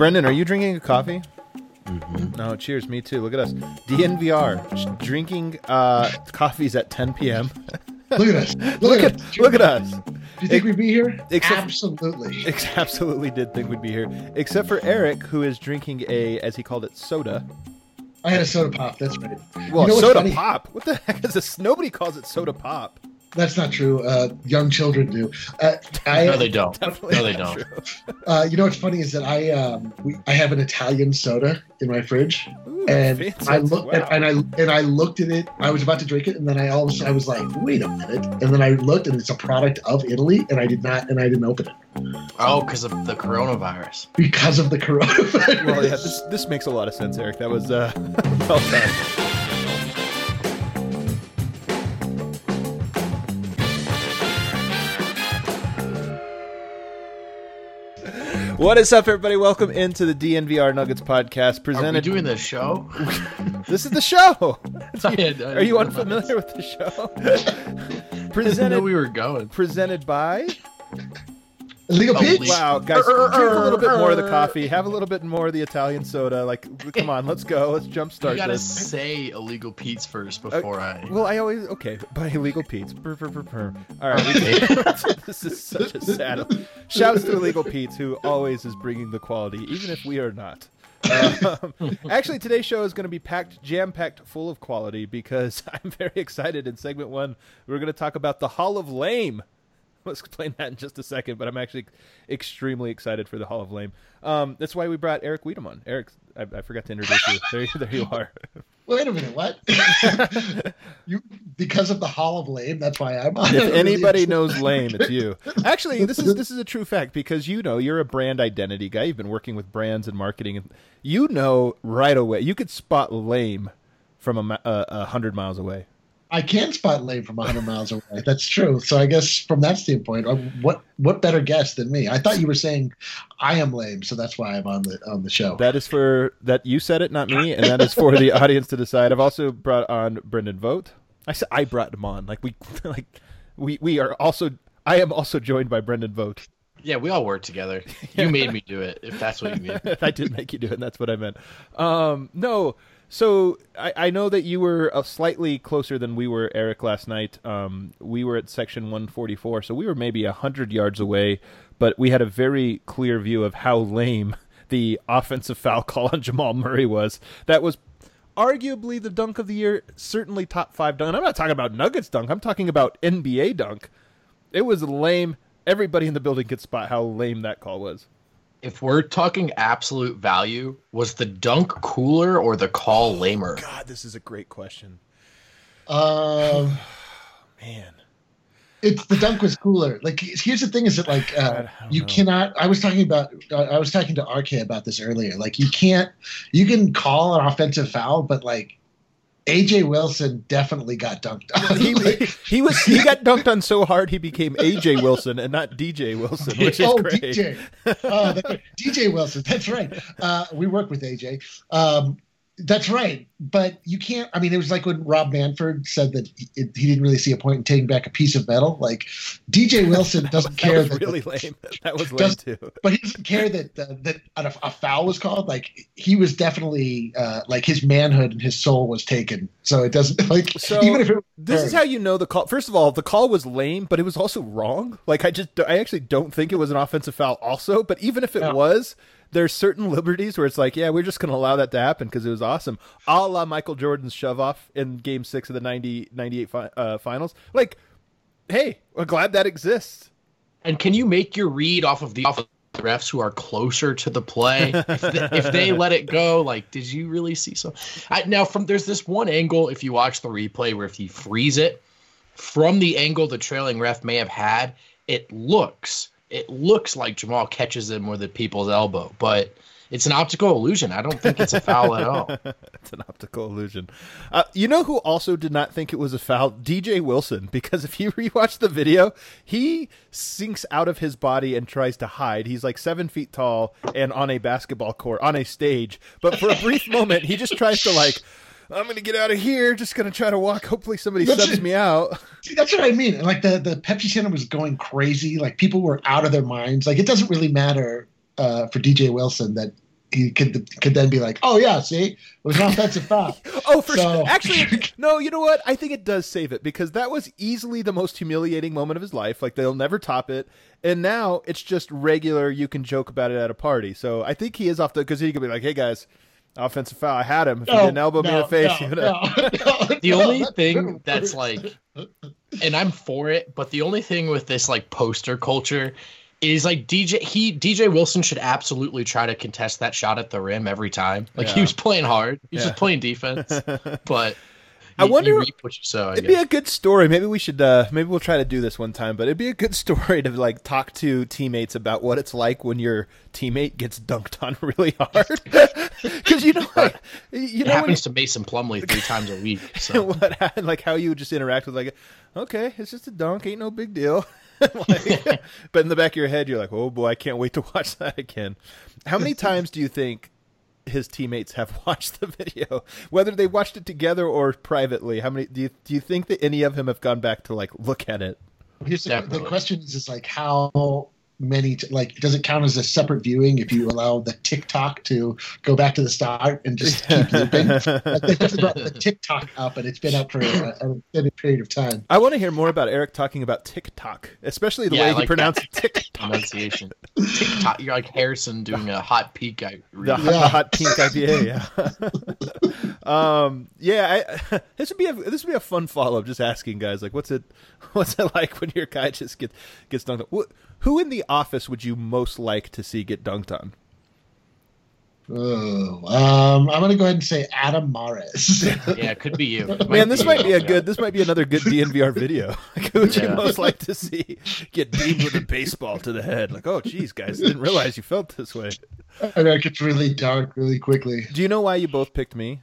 Brendan, are you drinking a coffee? No, cheers. Me too. Look at us. DNVR drinking uh, coffees at 10 p.m. Look at us. Look, look at, us. look at us. Do you think we'd be here? Except- Absolutely. Ex- Absolutely did think we'd be here, except for Eric, who is drinking a, as he called it, soda. I had a soda pop. That's right. Well, you know soda funny? pop. What the heck is this? Nobody calls it soda pop. That's not true. Uh, young children do. Uh, I, No, they don't. Definitely No, they don't. uh, you know what's funny is that I um, we, I have an Italian soda in my fridge, Ooh, and fancy. I looked Wow. and, and I and I looked at it. I was about to drink it, and then I all of a sudden I was like, "Wait a minute!" And then I looked, and it's a product of Italy, and I did not, and I didn't open it Oh, because of the coronavirus. because of the coronavirus. Well, yeah, this this makes a lot of sense, Eric. That was uh, well done. What is up, everybody? Welcome into the DNVR Nuggets podcast. Are we Presented. doing this show? this is the show. I had- I Are you unfamiliar with the show? I didn't know presented we were going. presented by. Illegal Oh, Wow, guys, drink a little bit more of the coffee. Have a little bit more of the Italian soda. Like, come on, let's go. Let's jumpstart You gotta this. say illegal Pete's first before I. Well, I always okay by illegal Pete's. Brr, brr, brr, brr. All right, we- this is such a sad. Shouts to illegal Pete's, who always is bringing the quality, even if we are not. Um, actually, today's show is going to be packed, jam-packed, full of quality because I'm very excited. In segment one, we're going to talk about the Hall of Lame. I'll explain that in just a second, but I'm actually extremely excited for the Hall of Lame. Um, that's why we brought Eric Wiedem on. Eric, I, I forgot to introduce you. There, there you are. Wait a minute, what? you because of the Hall of Lame? That's why I'm on. if anybody knows lame, it's you. Actually, this is this is a true fact because you know you're a brand identity guy. You've been working with brands and marketing, and you know right away. You could spot lame from a, ma- uh, a hundred miles away. I can spot lame from 100 miles away. That's true. So I guess from that standpoint, uh, what what better guess than me? I thought you were saying I am lame, so that's why I'm on the on the show. That is for that you said it, not me, and that is for the audience to decide. I've also brought on Brendan Vogt. I said I brought him on. Like we like we we are also. I am also joined by Brendan Vogt. Yeah, we all work together. You made me do it, if that's what you mean. I did make you do it. And that's what I meant. Um, no. So I, I know that you were uh, slightly closer than we were, Eric, last night. Um, we were at section 144, so we were maybe 100 yards away, but we had a very clear view of how lame the offensive foul call on Jamal Murray was. That was arguably the dunk of the year, certainly top five dunk. And I'm not talking about Nuggets dunk, I'm talking about NBA dunk. It was lame. Everybody in the building could spot how lame that call was. If we're talking absolute value, was the dunk cooler or the call lamer? God, this is a great question. Um, Man. it's the dunk was cooler. Like here's the thing: is that like uh, you know. cannot. I was talking about. I was talking to RK about this earlier. Like you can't. You can call an offensive foul, but like AJ Wilson definitely got dunked on. he, Like, he was he got dunked on so hard he became AJ Wilson and not DJ Wilson, which is oh, great. DJ. Oh, right. DJ Wilson. That's right. Uh, we work with AJ. Um, that's right. But you can't. I mean, it was like when Rob Manfred said that he, he didn't really see a point in taking back a piece of metal. Like DJ Wilson doesn't That care was that, really lame. That was lame too. but he doesn't care that uh, that a, a foul was called. Like he was definitely uh, like his manhood and his soul was taken. So it doesn't like So, even if it. This is how you know the call. First of all, the call was lame, but it was also wrong. Like I just I actually don't think it was an offensive foul. Also, but even if it Yeah. was. There's certain liberties where it's like, yeah, we're just going to allow that to happen because it was awesome. A la Michael Jordan's shove off in game six of the 90, 98 fi- uh, finals. Like, hey, we're glad that exists. And can you make your read off of the off of the refs who are closer to the play? if, they, if they let it go, like, did you really see so? I, now, from there's this one angle if you watch the replay where if you freeze it from the angle the trailing ref may have had, it looks it looks like Jamal catches him with the people's elbow, but it's an optical illusion. I don't think it's a foul at all. it's an optical illusion. Uh, you know who also did not think it was a foul? DJ Wilson, because if you rewatch the video, he sinks out of his body and tries to hide. He's like seven feet tall and on a basketball court, on a stage. But for a brief moment, he just tries to like, I'm gonna get out of here. Just gonna try to walk. Hopefully, somebody That's subs it. me out. See, that's what I mean. Like the the Pepsi Center was going crazy. Like people were out of their minds. Like it doesn't really matter uh, for DJ Wilson that he could could then be like, "Oh yeah, see, it was an offensive foul." Oh, for So- sure. Actually, no. You know what? I think it does save it because that was easily the most humiliating moment of his life. Like they'll never top it. And now it's just regular. You can joke about it at a party. So I think he is off the because he could be like, "Hey guys, offensive foul. I had him. If he didn't elbow me in the face, no, you know." no, no, The no, only that's thing true. that's like, and I'm for it, but the only thing with this like poster culture is like DJ. He DJ Wilson should absolutely try to contest that shot at the rim every time. Like he was playing hard, he was Yeah. just playing defense. But I you- wonder- you what you sow. I It'd guess. be a good story. Maybe we should. uh Maybe we'll try to do this one time. But it'd be a good story to like talk to teammates about what it's like when your teammate gets dunked on really hard. Because you know, like, you it know, happens to Mason Plumlee three times a week. So what happened, like how you would just interact with like, okay, it's just a dunk, ain't no big deal. Like, but in the back of your head, you're like, oh boy, I can't wait to watch that again. How many times do you think his teammates have watched the video, whether they watched it together or privately? How many do you do you think that any of them have gone back to like look at it? Here's the, the question is, is like how many t- like does it count as a separate viewing if you allow the TikTok to go back to the start and just keep looping? like they just brought the TikTok up and it's been up for a, an extended period of time. I want to hear more about Eric talking about TikTok, especially the Yeah, I way he like pronounced. TikTok. pronunciation. TikTok, you're like Harrison doing a hot peak. I the, read. the hot pink IPA. Yeah. um. Yeah. I, this would be a this would be a fun follow up. Just asking guys like, what's it what's it like when your guy just gets gets dunked on? Wh- Who in the office would you most like to see get dunked on? Oh, um, I'm going to go ahead and say Adam Morris. Yeah, it could be you. It Man, this be might you. be a Yeah. good. This might be another good DNVR video. Like, who would you most like to see get beamed with a baseball to the head? Like, oh, geez, guys, didn't realize you felt this way. I know it gets really dark really quickly Do you know why you both picked me?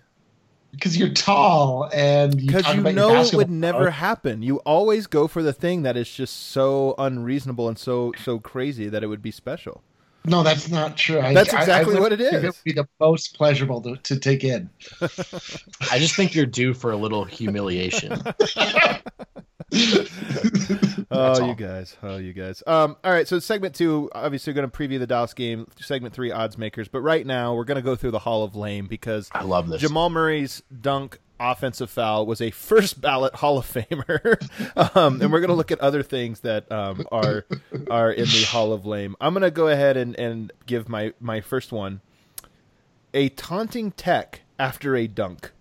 Because you're tall and you Because talk you know it would never power. happen. You always go for the thing that is just so unreasonable and so so crazy that it would be special. No, that's not true. I- That's I- I exactly what it is. It would be the most pleasurable to, to take in. I just think you're due for a little humiliation. Oh, all. you guys. Oh, you guys. Um, all right. So segment two, obviously, we're going to preview the Dallas game. Segment three, odds makers. But right now, we're going to go through the Hall of Lame because I love this. Jamal Murray's dunk offensive foul was a first ballot Hall of Famer, um, and we're going to look at other things that um, are are in the Hall of Lame. I'm going to go ahead and, and give my my first one: a taunting tech after a dunk.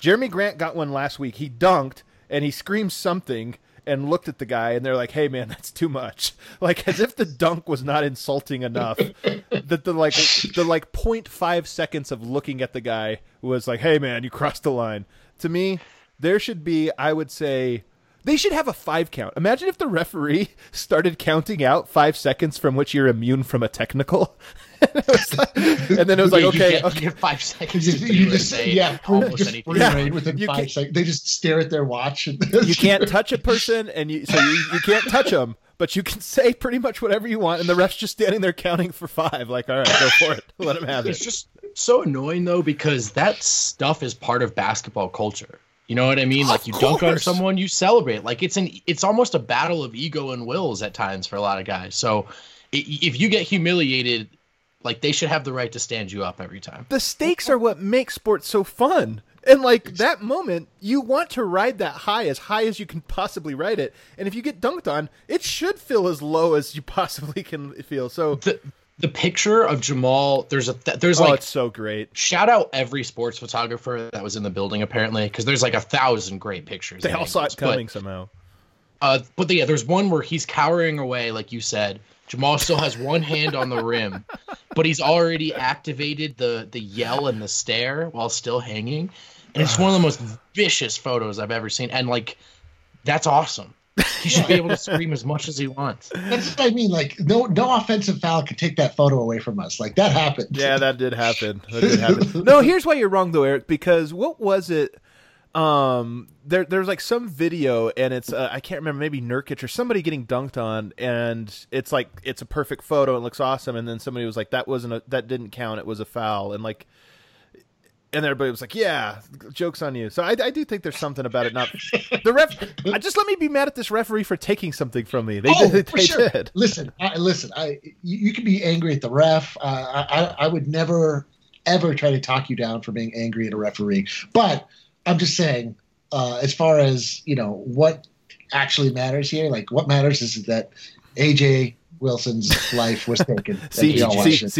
Jerami Grant got one last week. He dunked and he screamed something and looked at the guy and they're like, "Hey man, that's too much." Like as if the dunk was not insulting enough that the like the like 0.5 seconds of looking at the guy was like, "Hey man, you crossed the line." To me, there should be I would say they should have a 5 count. Imagine if the referee started counting out 5 seconds from which you're immune from a technical. and, was like- and then it was like, okay, you get, okay. you get five seconds just, to do you just say yeah, almost just anything. Yeah. within You five seconds. They just stare at their watch. And you can't touch a person and you so you, you can't touch them but you can say pretty much whatever you want and the ref's just standing there counting for five like all right go for it let him have it. It's just so annoying though because that stuff is part of basketball culture. You know what I mean? Of Like you dunk on someone, you celebrate. Like it's an it's almost a battle of ego and wills at times for a lot of guys. So i- if you get humiliated, like they should have the right to stand you up every time. the stakes are what make sports so fun and like that moment you want to ride that high as high as you can possibly ride it and if you get dunked on it should feel as low as you possibly can feel so The the picture of Jamal, there's a there's oh like it's so great shout out every sports photographer that was in the building apparently because there's like a thousand great pictures. they all saw angles. it But- coming somehow Uh, but yeah, there's one where he's cowering away, like you said. Jamal still has one hand on the rim, but he's already activated the the yell and the stare while still hanging, and it's one of the most vicious photos I've ever seen. And like, that's awesome. He should be able to scream as much as he wants. That's what I mean. Like, no, no offensive foul can take that photo away from us. Like that happened. Yeah, that did happen. That did happen. no, here's why you're wrong though, Eric. Because what was it? Um, there, there's like some video, and it's uh, I can't remember, maybe Nurkic or somebody getting dunked on, and it's like it's a perfect photo, it looks awesome, and then somebody was like, that wasn't a, that didn't count, it was a foul, and like. and everybody was like, "Yeah, jokes on you." So I, I do think there's something about it. Not the ref. I just let me be mad at this referee for taking something from me. They oh, did. for They sure. did. Listen, I, listen. I you, you can be angry at the ref. Uh, I, I I would never ever try to talk you down for being angry at a referee. But I'm just saying, uh, as far as you know, what actually matters here, like what matters is that AJ Wilson's life was taken. and C- C-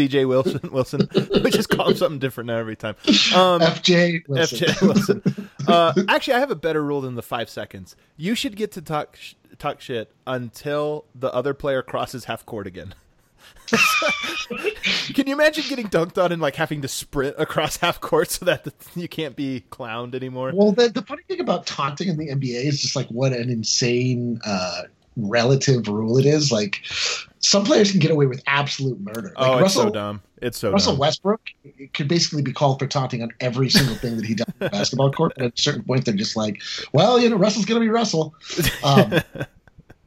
CJ Wilson. Wilson. we just call him something different now every time. Um, FJ Wilson. FJ Wilson. Uh, actually, I have a better rule than the five seconds. You should get to talk sh- talk shit until the other player crosses half court again. Can you imagine getting dunked on and like having to sprint across half court so that the, you can't be clowned anymore? Well, the, the funny thing about taunting in the NBA is just like what an insane uh, relative rule it is. Like some players can get away with absolute murder. Like oh, it's Russell, so dumb. It's so Russell dumb. Westbrook could basically be called for taunting on every single thing that he does on the basketball court. But at a certain point, they're just like, well, you know, Russell's going to be Russell. Um,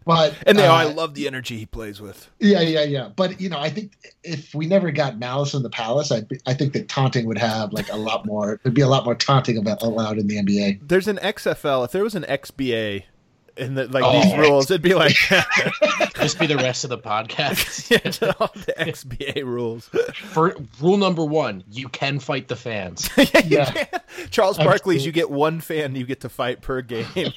but and they, oh, uh, I love the energy he plays with. yeah, yeah, yeah. But you know, I think if we never got Malice in the Palace, I I think that taunting would have like a lot more. There'd be a lot more taunting about, allowed in the NBA. There's an XFL. If there was an XBA in the, like Oh. these rules, it'd be like Just be the rest of the podcast. yeah, all the XBA rules. For rule number one, you can fight the fans. Yeah. Charles Barkley's, you get one fan you get to fight per game.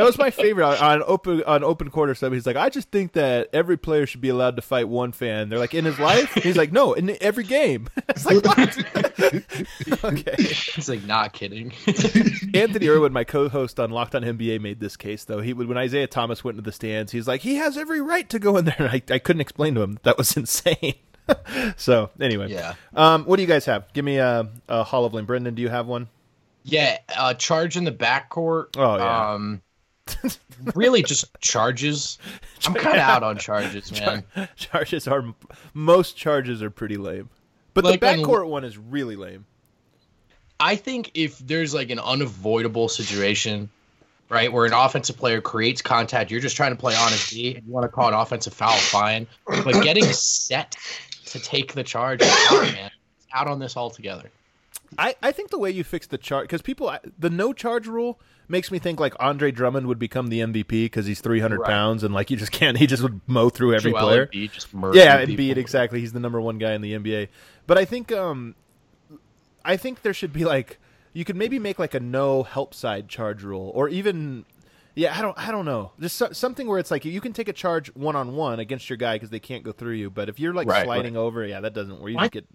That was my favorite on, on open on open quarter sub. He's like, I just think that every player should be allowed to fight one fan. They're like, in his life. He's like, no, in every game. it's like what? okay. He's like, not kidding. Anthony Irwin, my co-host on Locked On NBA, made this case though. He would when Isaiah Thomas went into the stands, he's like, he has every right to go in there. And I, I couldn't explain to him that was insane. so anyway, yeah. um, what do you guys have? Give me a, a Hall of Lame. Brendan, do you have one? Yeah, uh, charge in the backcourt. Oh, yeah. Um, really, just charges. I'm kind of out on charges, man. charges are most charges are pretty lame, but Like the on- backcourt one is really lame. I think if there's like an unavoidable situation, right, where an offensive player creates contact, you're just trying to play honest D, and you want to call an offensive foul, fine. But getting set to take the charge, out, man, out on this altogether. I, I think the way you fix the charge because people the no charge rule makes me think like Andre Drummond would become the MVP because he's 300 Right. pounds and like you just can't he just would mow through every Joel player. Embiid just Yeah, people. Embiid exactly. He's the number one guy in the NBA. But I think um, I think there should be like you could maybe make like a no help side charge rule or even yeah I don't I don't know just so, something where it's like you can take a charge one on one against your guy because they can't go through you. But if you're like Right, sliding over, yeah, that doesn't where you get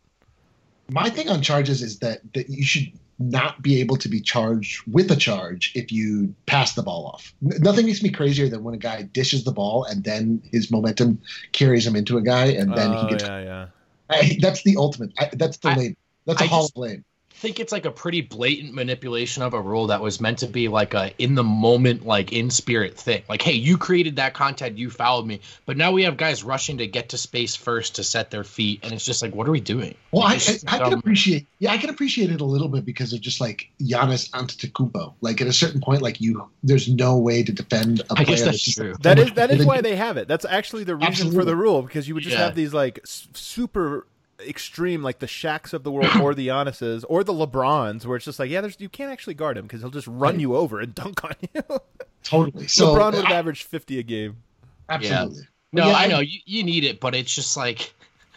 My thing on charges is that that you should not be able to be charged with a charge if you pass the ball off. Nothing makes me crazier than when a guy dishes the ball and then his momentum carries him into a guy and then oh, he gets. yeah yeah. I, that's the ultimate. I, that's the I- lane. That's a I hall just- of lane. I think it's like a pretty blatant manipulation of a rule that was meant to be like a in the moment, like in spirit thing. Like, hey, you created that content, you fouled me, but now we have guys rushing to get to space first to set their feet, and it's just like, what are we doing? Well, I, I, I can appreciate. Yeah, I can appreciate it a little bit because of just like Giannis Antetokounmpo. Like at a certain point, like you, there's no way to defend a I player guess that's that's true. That so is much that is why they have it. That's actually the reason for the rule because you would just Yeah. have these like super extreme like the Shaqs of the world or the Giannis's or the LeBrons where it's just like yeah there's you can't actually guard him because he'll just run you over and dunk on you. totally. So LeBron would have averaged 50 a game. absolutely. No, Yeah, I know you, you need it, but it's just like,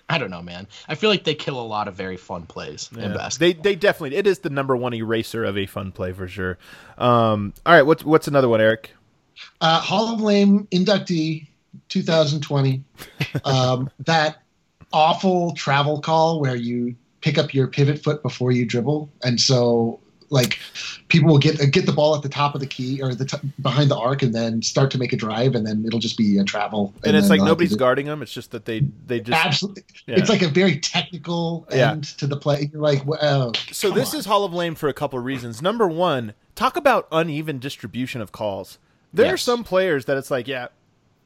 I don't know, man. I feel like they kill a lot of very fun plays in basketball. They they definitely it is the number one eraser of a fun play for sure. Um, all right, what's what's another one, Eric? Uh, Hall of Fame inductee 2020. um, that awful travel call where you pick up your pivot foot before you dribble, and so like people will get uh, get the ball at the top of the key or the t- behind the arc, and then start to make a drive, and then it'll just be a travel. And, it's like they'll have to nobody's guarding them. It's just that they they just Absolutely, yeah. it's like a very technical Yeah. end to the play. You're like, well, oh, So this on. is Hall of Lame for a couple of reasons. Number one, talk about uneven distribution of calls. There are some players that it's like, yeah.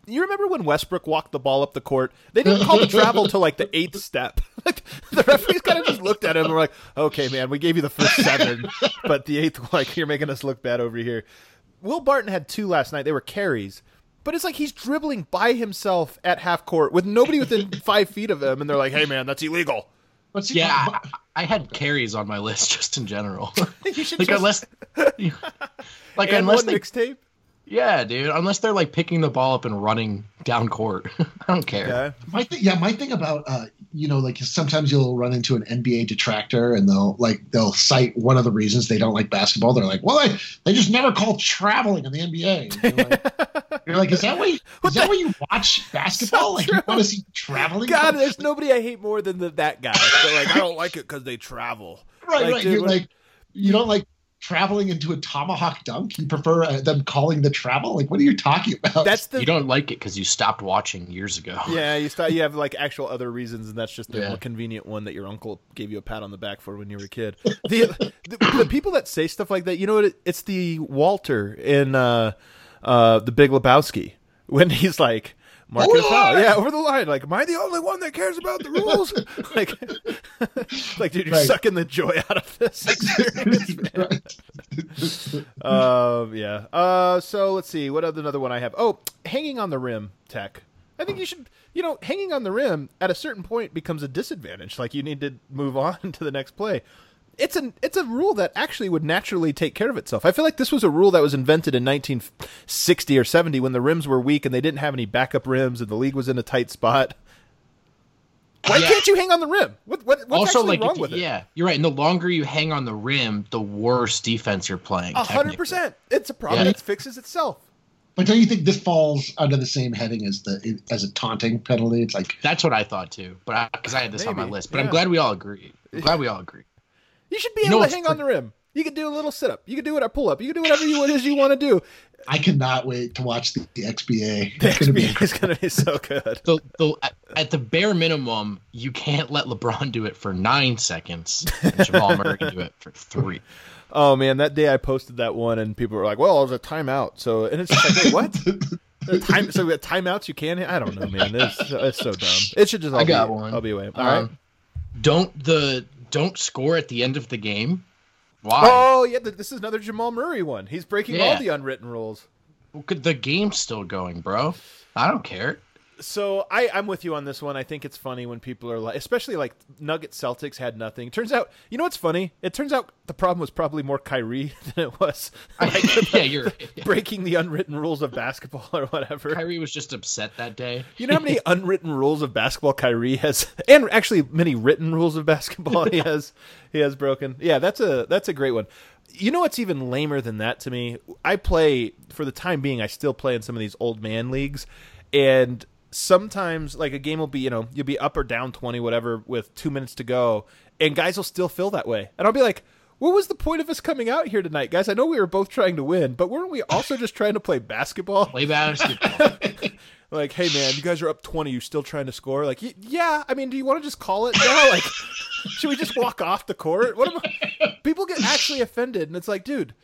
You remember when Westbrook walked the ball up the court? They didn't call the travel till like the eighth step. Like the referees kind of just looked at him and were like, "Okay, man, we gave you the first seven, but the eighth, like, you're making us look bad over here." Will Barton had two last night. They were carries, but it's like he's dribbling by himself at half court with nobody within five feet of him, and they're like, "Hey, man, that's illegal." But see, Yeah, I, I had carries on my list just in general. you should like just, unless, like and unless one they, mixtape. Yeah, dude, unless they're like picking the ball up and running down court, I don't care. Yeah. My thing, yeah, my thing about uh, you know, like sometimes you'll run into an NBA detractor, and they'll like they'll cite one of the reasons they don't like basketball. They're like, well, they, they just never call traveling in the NBA. You're like, you're like, is that why? You, is that why you watch basketball? like, you want to see traveling? God, there's nobody I hate more than the, that guy. They're like, I don't like it because they travel. right, like, right. dude, You're what- like, you don't like traveling into a tomahawk dunk. You prefer uh, them calling the travel. Like, what are you talking about? That's the You don't like it because you stopped watching years ago. yeah. You start. You have like actual other reasons, and that's just the Yeah. more convenient one that your uncle gave you a pat on the back for when you were a kid. The the, the people that say stuff like that, you know what? It, it's the Walter in uh, uh, the Big Lebowski when he's like. Marcus Over the line! Yeah, over the line. Like, am I the only one that cares about the rules? like, like, dude, you're Right. sucking the joy out of this experience, man. Um, yeah. Uh, so let's see. What other another one I have? Oh, hanging on the rim tech. I think you should. You know, hanging on the rim at a certain point becomes a disadvantage. Like you need to move on to the next play. It's an it's a rule that actually would naturally take care of itself. I feel like this was a rule that was invented in 1960 or 70 when the rims were weak and they didn't have any backup rims and the league was in a tight spot. Why Yeah. can't you hang on the rim? What, what what's also, actually like, wrong if- with it? yeah, you're right. And the longer you hang on the rim, the worse defense you're playing. A hundred percent. It's a problem Yeah. that fixes itself. But don't you think this falls under the same heading as the as a taunting penalty? It's like That's what I thought too, but because I, had this on my list. But yeah. I'm glad we all agree. I'm glad we all agree. You should be You able know to what's hang on the rim. You could do a little sit up. You could do it a pull up. You could do whatever you it is you want to do. I cannot wait to watch the, the XBA. It's going to be It's going to be so good. The, the at- at the bare minimum, you can't let LeBron do it for nine seconds. And Jamal Murray can do it for three. Oh man, that day I posted that one and people were like, "Well, it was a timeout." So and it's just like, wait, what? The time, so we have timeouts you can? Hit? I don't know, man. It's, it's so dumb. It should just. All I got be, one. I'll be away. All right. Um, Don't the don't score at the end of the game. Why? Oh yeah, this is another Jamal Murray one. He's breaking all the unwritten rules. The game's still going, bro. I don't care. So I, I'm with you on this one. I think it's funny when people are like, especially like Nugget Celtics had nothing. Turns out, you know what's funny? It turns out the problem was probably more Kyrie than it was like, yeah, you're. breaking the unwritten rules of basketball or whatever. Kyrie was just upset that day. You know how many unwritten rules of basketball Kyrie has, and actually many written rules of basketball he has he has broken. Yeah, that's a that's a great one. You know what's even lamer than that to me? I play for the time being. I still play in some of these old man leagues, and sometimes like a game will be you know you'll be up or down twenty whatever with two minutes to go, and guys will still feel that way, and I'll be like. What was the point of us coming out here tonight, guys? I know we were both trying to win, but weren't we also just trying to play basketball? Play basketball. like, hey man, you guys are up twenty. You still trying to score? Like, yeah. I mean, do you want to just call it now? Like, should we just walk off the court? What am I? People get actually offended, and it's like, dude,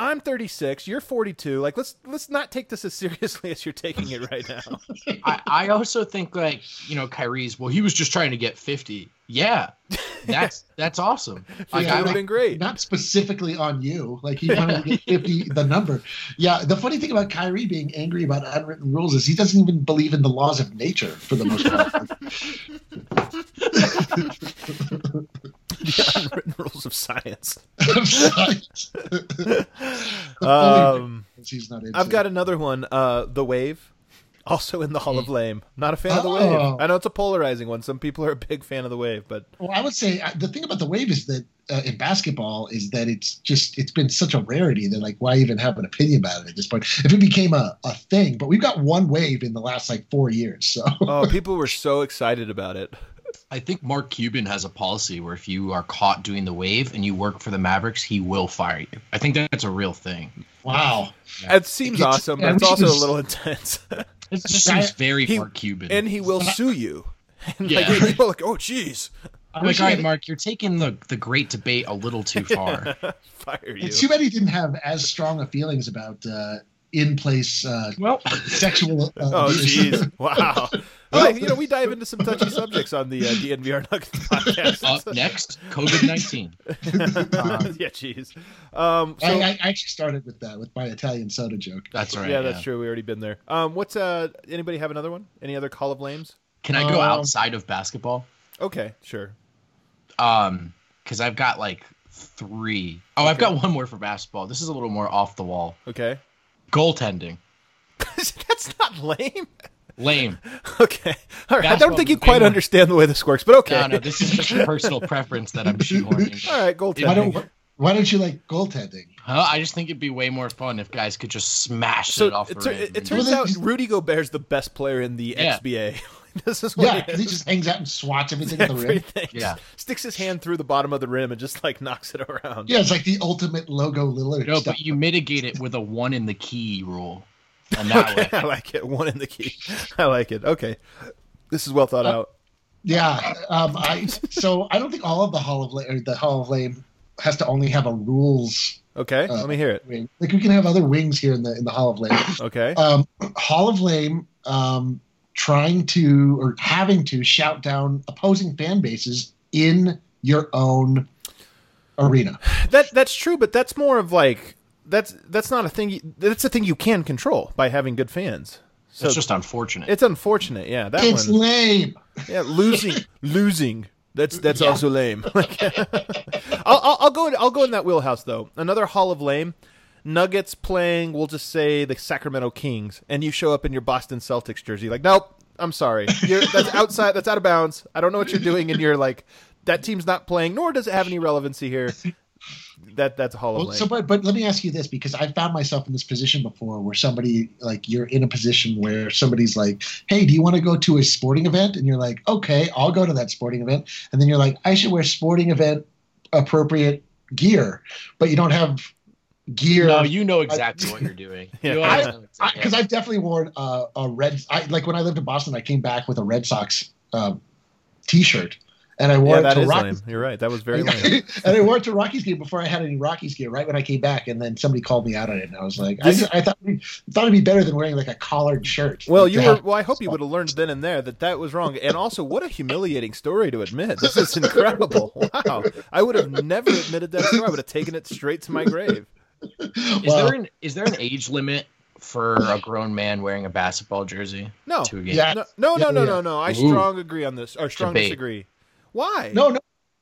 I'm 36. You're 42. Like, let's let's not take this as seriously as you're taking it right now. I, I also think like you know Kyrie's. Well, he was just trying to get fifty. Yeah, that's that's awesome. Like Yeah, I would have been great. not specifically on you. Like he wanted to get 50, the number. Yeah, the funny thing about Kyrie being angry about unwritten rules is he doesn't even believe in the laws of nature for the most part. The unwritten rules of science. Um, he's not into I've got another one. Uh, the wave. Also in the Hall of Lame. Not a fan of the Oh. wave. I know it's a polarizing one. Some people are a big fan of the wave, but Well, I would say uh, the thing about the wave is that uh, in basketball is that it's just it's been such a rarity that like why even have an opinion about it at this point? If it became a, a thing, but we've got one wave in the last like four years, so oh, people were so excited about it. I think Mark Cuban has a policy where if you are caught doing the wave and you work for the Mavericks, he will fire you. I think that's a real thing. wow. It seems It's- awesome, yeah, but it's we also a little intense. It just seems very he- Mark Cuban. and he will sue you. And Yeah. like, people are like, oh, jeez, I I'm like, all he right, Mark, you're taking the the great debate a little too far. fire you. It's too bad he didn't have as strong of feelings about uh, in place uh, well, sexual. Uh, Oh, abuse. jeez, wow. Well, you know, we dive into some touchy subjects on the uh, DNVR Nuggets podcast. up next, COVID nineteen. yeah, jeez. Um, so, I, I actually started with that with my Italian soda joke. That's right. yeah, that's true. We already been there. Um, what's uh? Anybody have another one? Any other Call of Lames? Can I go Um, outside of basketball? Okay, sure. Um, because I've got like three. Oh, I've got one more for basketball. This is a little more off the wall. Okay. Goaltending. That's not lame. Lame. Okay. All right. I don't think you quite more- understand the way this works, but okay. No, no, this is just a personal preference that I'm shoehorning. All right, Why goaltending. don't Why don't you like goaltending? Huh? I just think it'd be way more fun if guys could just smash So it off the it, tur- rim. it, it turns out then- Rudy Gobert's the best player in the Yeah. XBA. this is what Yeah, he because he just hangs out and swats everything at the rim. Everything. Yeah. Sticks his hand through the bottom of the rim and just like knocks it around. Yeah, it's like the ultimate logo Lillard. no, stuff. but you mitigate it with a one in the key rule, and that Okay, I like it. One in the key. I like it. Okay. This is well thought Uh, out. Yeah, um, I so I don't think all of the Hall of Lame, or the Hall of Lame has to only have a rules Okay. uh, let me hear it. wing. Like we can have other wings here in the in the Hall of Lame. Okay. Um, Hall of Lame um, trying to or having to shout down opposing fan bases in your own arena. That that's true, but that's more of like that's that's not a thing. You, that's a thing you can control by having good fans. So It's just unfortunate. it's unfortunate. Yeah, that It's one. lame. Yeah, losing, losing. That's that's Yeah. also lame. Like, I'll, I'll I'll go in, I'll go in that wheelhouse though. Another Hall of Lame. Nuggets playing, we'll just say the Sacramento Kings, and you show up in your Boston Celtics jersey. Like, nope, I'm sorry, you're, that's outside. That's out of bounds. I don't know what you're doing, and you're like, that team's not playing, nor does it have any relevancy here. That that's a Hall of Well, so, but, but let me ask you this because I found myself in this position before where somebody, like, you're in a position where somebody's like, hey, do you want to go to a sporting event? And you're like, okay, I'll go to that sporting event. And then you're like, I should wear sporting event appropriate gear, but you don't have gear. no, you know exactly what you're doing. Yeah. You I- always know exactly. Because I've definitely worn uh, a red, I, like when I lived in Boston, I came back with a Red Sox um, t shirt. And I wore yeah, it to is Rocky lame. You're right. That was very lame. and I wore it to Rockies game before I had any Rockies gear. Right when I came back, and then somebody called me out on it, and I was like, I, I thought thought it'd be better than wearing like a collared shirt. Well, Like, you were. Well, I hope you would have learned then and there that that was wrong. And also, what a humiliating story to admit. This is incredible. Wow, I would have never admitted that story. I would have taken it straight to my grave. is well, there an is there an age limit for a grown man wearing a basketball jersey No, to a game? Yeah. no, no, no, Yeah, no, no, no. I Ooh. strong agree on this, or strong Debate. disagree. Why? no, no.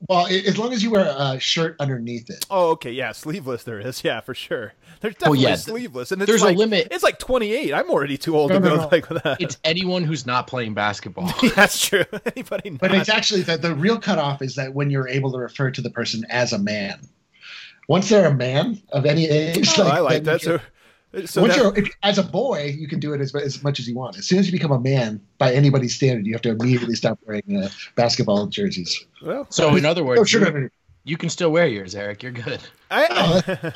Well, i- as long as you wear a shirt underneath it. Oh, okay, yeah, sleeveless. There is, yeah, for sure. There's Well, definitely yeah, sleeveless, and it's there's a like, limit. It's like 28. I'm already too old No, to no, go no. like that. It's anyone who's not playing basketball. That's true. Anybody? But it's actually the, the real cutoff is that when you're able to refer to the person as a man. Once they're a man of any age, Oh, I like that. So, so once that- you're if, as a boy, you can do it as, as much as you want. As soon as you become a man, by anybody's standard, you have to immediately stop wearing uh, basketball jerseys. well, So in other No words, shirt you, you can still wear yours, Eric. You're good. I,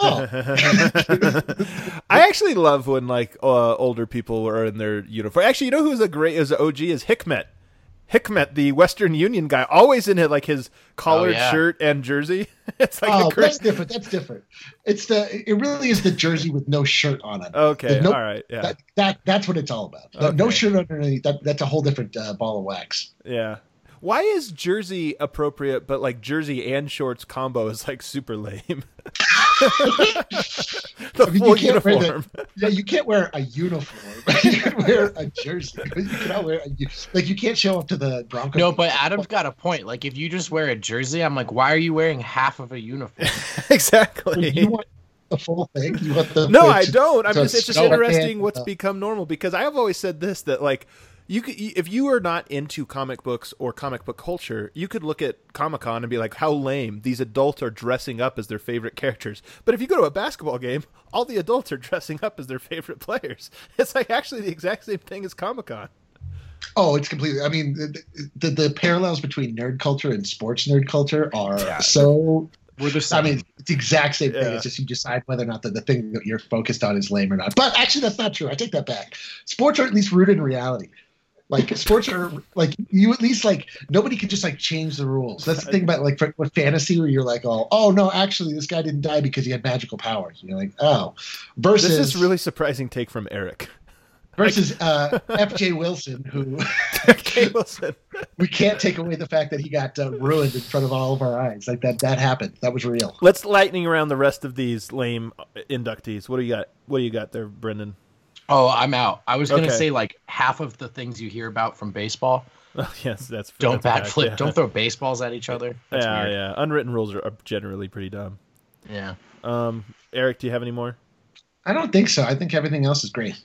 Oh, I actually love when like uh, older people are in their uniform. Actually, you know who's a great is OG is Hikmet. Hikmet, the Western Union guy, always in it like his collared yeah. shirt and jersey. It's like oh, great. that's different. That's different. It's the. It really is the jersey with no shirt on it. Okay, no- all right, yeah, That, that that's what it's all about. The No shirt underneath. That, that's a whole different uh, ball of wax. yeah. Why is jersey appropriate, but like jersey and shorts combo is like super lame? the I mean, full you can't wear the- uniform. Yeah, you can't wear a uniform. you can wear a jersey. You cannot wear a, u- like you can't show up to the Broncos. No, but Adam's got a point. Like if you just wear a jersey, I'm like, why are you wearing half of a uniform? exactly. you want the full thing. You want the No, I don't. I'm just it's just interesting what's become normal because I have always said this that like you could if you are not into comic books or comic book culture, you could look at Comic Con and be like, how lame these adults are dressing up as their favorite characters. But if you go to a basketball game, all the adults are dressing up as their favorite players. It's like actually the exact same thing as Comic Con. Oh, it's completely. I mean, the, the the parallels between nerd culture and sports nerd culture are Yeah. so. We're the I mean, it's the exact same thing. Yeah. It's just you decide whether or not the, the thing that you're focused on is lame or not. But actually, that's not true. I take that back. Sports are at least rooted in reality. Like sports are like you at least like nobody can just like change the rules. That's the thing about like for, with fantasy where you're like, oh, oh no, actually this guy didn't die because he had magical powers. And you're like, oh, versus This is really surprising take from Eric. versus uh, F.J. Wilson, who Wilson. we can't take away the fact that he got uh, ruined in front of all of our eyes. Like that, that happened. That was real. Let's lightning around the rest of these lame inductees. What do you got? What do you got there, Brendan? Oh, I'm out. I was gonna Okay. say like half of the things you hear about from baseball Oh, yes, that's Don't that's a backflip. yeah. Don't throw baseballs at each other. That's yeah, weird. yeah. Unwritten rules are, are generally pretty dumb. Yeah. Um, Eric, do you have any more? I don't think so. I think everything else is great.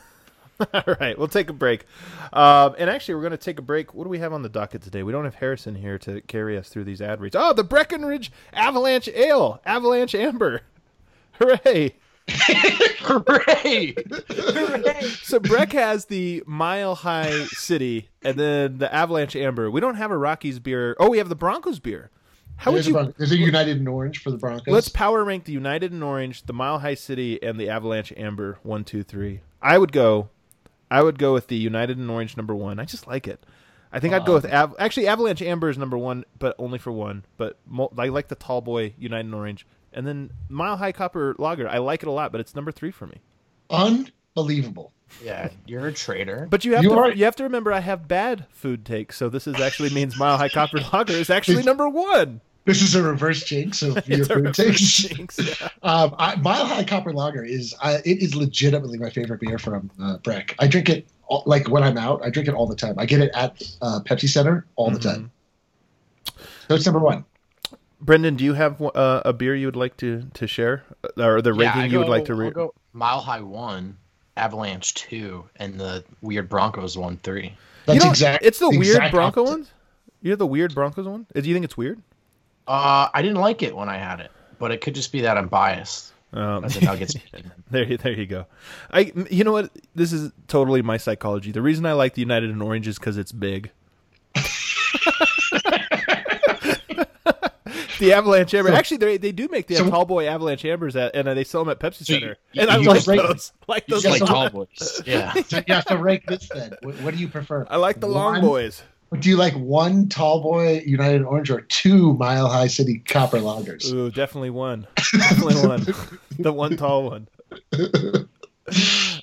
All right, we'll take a break. Um, and actually, we're going to take a break. What do we have on the docket today? We don't have Harrison here to carry us through these ad reads. Oh, the Breckenridge Avalanche Ale, Avalanche Amber. Hooray! Hooray! Hooray! So Breck has the Mile High City and then the Avalanche Amber. We don't have a Rockies beer. Oh, we have the Broncos beer. How would There's, a you? Bron- there's a United in Orange for the Broncos. Let's power rank the United in Orange, the Mile High City, and the Avalanche Amber. One, two, three. I would go. I would go with the United in Orange number one. I just like it. I think I'd go uh, with Av- actually Avalanche Amber is number one, but only for one. But mo- I like the Tall Boy United in Orange, and then Mile High Copper Lager. I like it a lot, but it's number three for me. Unbelievable. Yeah, you're a traitor. But you have You to are- you have to remember I have bad food takes, so this is actually means Mile High Copper Lager is actually number one. This is a reverse jinx of your It's a food reverse takes. jinx, yeah. Um, I, Mile High Copper Lager is I, it is legitimately my favorite beer from uh, Breck. I drink it all, like when I'm out. I drink it all the time. I get it at uh, Pepsi Center all the Mm-hmm. time. So it's number one. Brendan, do you have uh, a beer you would like to to share, Uh, or the Yeah, ranking I you would like to I'll read? Mile High one, Avalanche two, and the weird Broncos one three. That's you know, exact. It's the exact weird Bronco opposite. ones. You have the weird Broncos one. Do you think it's weird? Uh, I didn't like it when I had it, but it could just be that I'm biased Um, as a Nuggets fan. there, you- there you go. I, you know what? This is totally my psychology. The reason I like the United and Orange is because it's big. The Avalanche Amber. Actually, they they do make the So- Tall Boy Avalanche Ambers at, and uh, they sell them at Pepsi So you- Center. you- and I you like just like- those. Like You those. just like so- tall boys. Yeah. So you have to rank this then. What, what do you prefer? I like the long One- boys. Do you like one Tall Boy United Orange or two Mile High City Copper Lagers? Ooh, definitely one. Definitely one. the one tall one.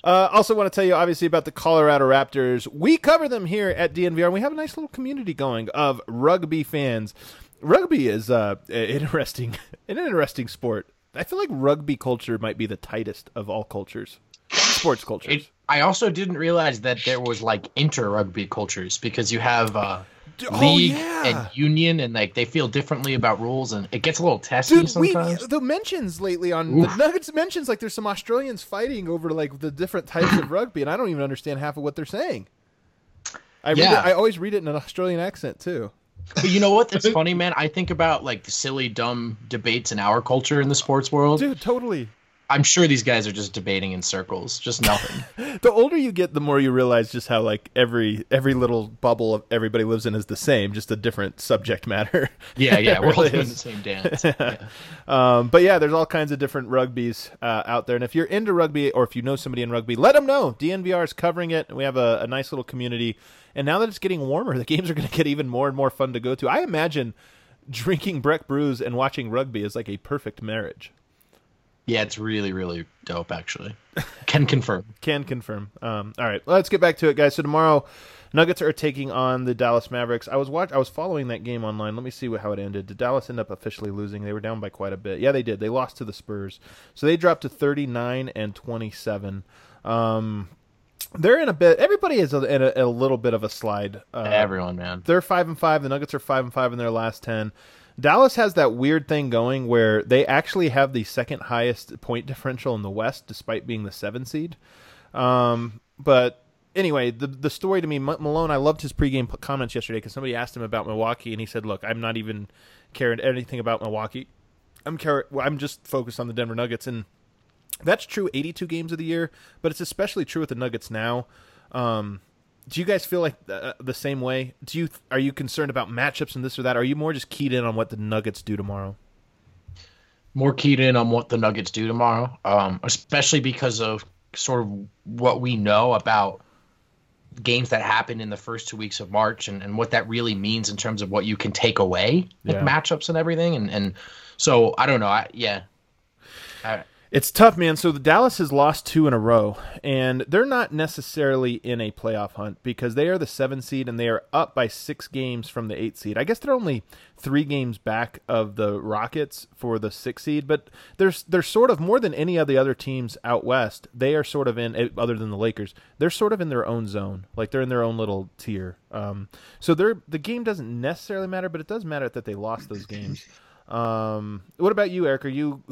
Uh, also, want to tell you obviously about the Colorado Raptors. We cover them here at DNVR, and we have a nice little community going of rugby fans. Rugby is uh, interesting, an interesting sport. I feel like rugby culture might be the tightest of all cultures, sports cultures. It, I also didn't realize that there was like inter rugby cultures because you have uh, Oh, league yeah. and union, and like they feel differently about rules, and it gets a little testy Dude, we sometimes. the mentions lately on the Nuggets mentions like there's some Australians fighting over like the different types of rugby, and I don't even understand half of what they're saying. I read Yeah. it, I always read it in an Australian accent too. But you know what? That's funny, man. I think about like the silly, dumb debates in our culture in the sports world. Dude, totally. I'm sure these guys are just debating in circles, just nothing. The older you get, the more you realize just how like every every little bubble of everybody lives in is the same, just a different subject matter. yeah, yeah, we're all doing the same dance. Yeah. Um, but yeah, there's all kinds of different rugbies uh, out there, and if you're into rugby or if you know somebody in rugby, let them know. DNVR is covering it. and We have a, a nice little community, and now that it's getting warmer, the games are going to get even more and more fun to go to. I imagine drinking Breck brews and watching rugby is like a perfect marriage. Yeah, it's really, really dope, actually. Can confirm. Can confirm. Um, all right, let's get back to it, guys. So tomorrow, Nuggets are taking on the Dallas Mavericks. I was watch. I was following that game online. Let me see what, how it ended. Did Dallas end up officially losing? They were down by quite a bit. Yeah, they did. They lost to the Spurs, so they dropped to thirty nine and twenty seven. Um, they're in a bit. Everybody is in a, a little bit of a slide. Uh, Everyone, man. they're five and five. The Nuggets are five and five in their last ten. Dallas has that weird thing going where they actually have the second highest point differential in the West, despite being the seven seed. Um, but anyway, the the story to me, Malone. I loved his pregame comments yesterday because somebody asked him about Milwaukee, and he said, "Look, I'm not even caring anything about Milwaukee. I'm care. I'm just focused on the Denver Nuggets." And that's true 82 games of the year, but it's especially true with the Nuggets now. Um, do you guys feel like uh, the same way? Do you are you concerned about matchups and this or that? Are you more just keyed in on what the Nuggets do tomorrow? More keyed in on what the Nuggets do tomorrow, um, especially because of sort of what we know about games that happen in the first two weeks of March and, and what that really means in terms of what you can take away, like Yeah. matchups and everything. And, and so I don't know. I, yeah. I, It's tough, man. So the Dallas has lost two in a row, and they're not necessarily in a playoff hunt because they are the seven seed and they are up by six games from the eight seed. I guess they're only three games back of the Rockets for the six seed, but there's they're sort of more than any of the other teams out west. They are sort of in eh, other than the Lakers. They're sort of in their own zone, like they're in their own little tier. Um, so they're the game doesn't necessarily matter, but it does matter that they lost those games. Um, what about you, Eric? Are you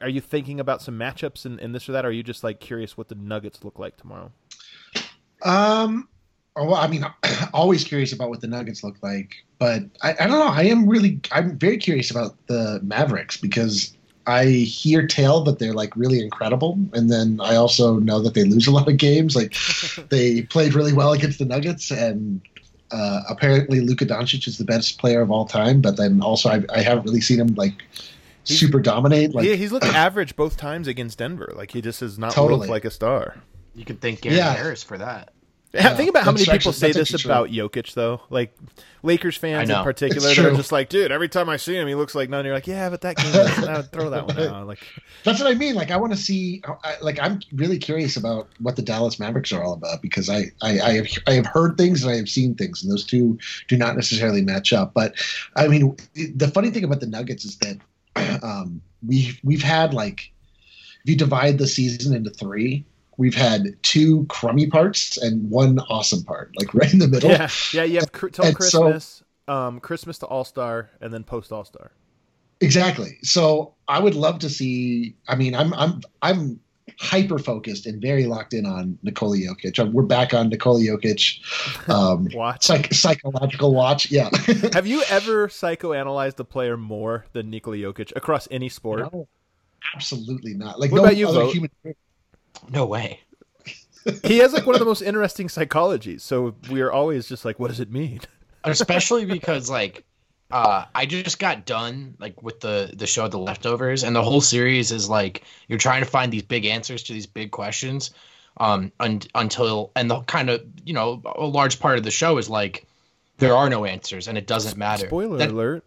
are you thinking about some matchups and, and this or that? Or are you just like curious what the Nuggets look like tomorrow? Um, oh, well, I mean, always curious about what the Nuggets look like, but I, I don't know. I am really, I'm very curious about the Mavericks because I hear tale that they're like really incredible, and then I also know that they lose a lot of games. Like they played really well against the Nuggets, and uh, apparently Luka Doncic is the best player of all time. But then also I, I haven't really seen him like He's- super dominate. Like yeah, he's looked average both times against Denver. Like he just has not Totally. looked like a star. You can thank Gary Yeah. Harris for that. Yeah, Think about how many people actually- say this actually about Jokic, though. Like Lakers fans in particular, they're just like, dude, every time I see him, he looks like none. You're like, yeah, but that game, I would throw that one out. Like, That's what I mean. Like, I want to see. I, like, I'm really curious about what the Dallas Mavericks are all about because I, I, I have, I have heard things and I have seen things, and those two do not necessarily match up. But I mean, the funny thing about the Nuggets is that um, we've we've had like, if you divide the season into three, we've had two crummy parts and one awesome part, like right in the middle. yeah, yeah, you have cr- till And so- Christmas, um, Christmas to All Star, and then post All Star. Exactly. So I would love to see. I mean, I'm I'm I'm hyper focused and very locked in on Nikola Jokic. Uh, We're back on Nikola Jokic. Um, Watch. psych, psychological watch. Yeah. Have you ever psychoanalyzed a player more than Nikola Jokic across any sport? No, absolutely not. Like What no about you, other Vogt? human. No way. He has like one of the most interesting psychologies. So we are always just like, what does it mean? especially because like uh i just got done like with the the show the leftovers and the whole series is like you're trying to find these big answers to these big questions um un- until and the kind of you know a large part of the show is like there are no answers and it doesn't matter Spoiler That- alert.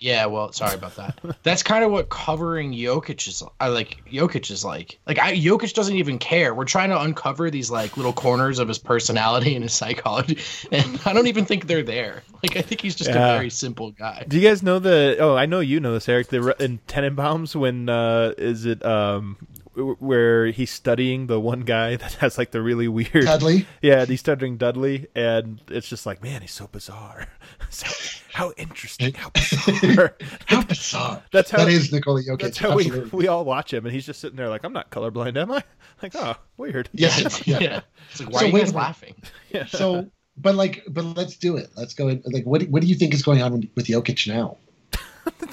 Yeah well sorry about that that's kind of what covering Jokic is I like Jokic is like like I Jokic doesn't even care we're trying to uncover these like little corners of his personality and his psychology and I don't even think they're there like I think he's just Yeah. a very simple guy Do you guys know the? Oh, I know you know this, Eric. The in Tenenbaums when uh, is it um, where he's studying the one guy that has like the really weird. Dudley. Yeah, he's studying Dudley, and it's just like, man, he's so bizarre. so, how interesting. How bizarre. How bizarre. That's how. that is Nikola Jokic. that's how we, absolutely. we all watch him, and he's just sitting there like, I'm not colorblind, am I? Like, oh, weird. Yeah. Yeah. yeah. It's like, why So are you guys laughing? Yeah. So, but like, but let's do it. Let's go. In, like, what what do you think is going on with, with Jokic now?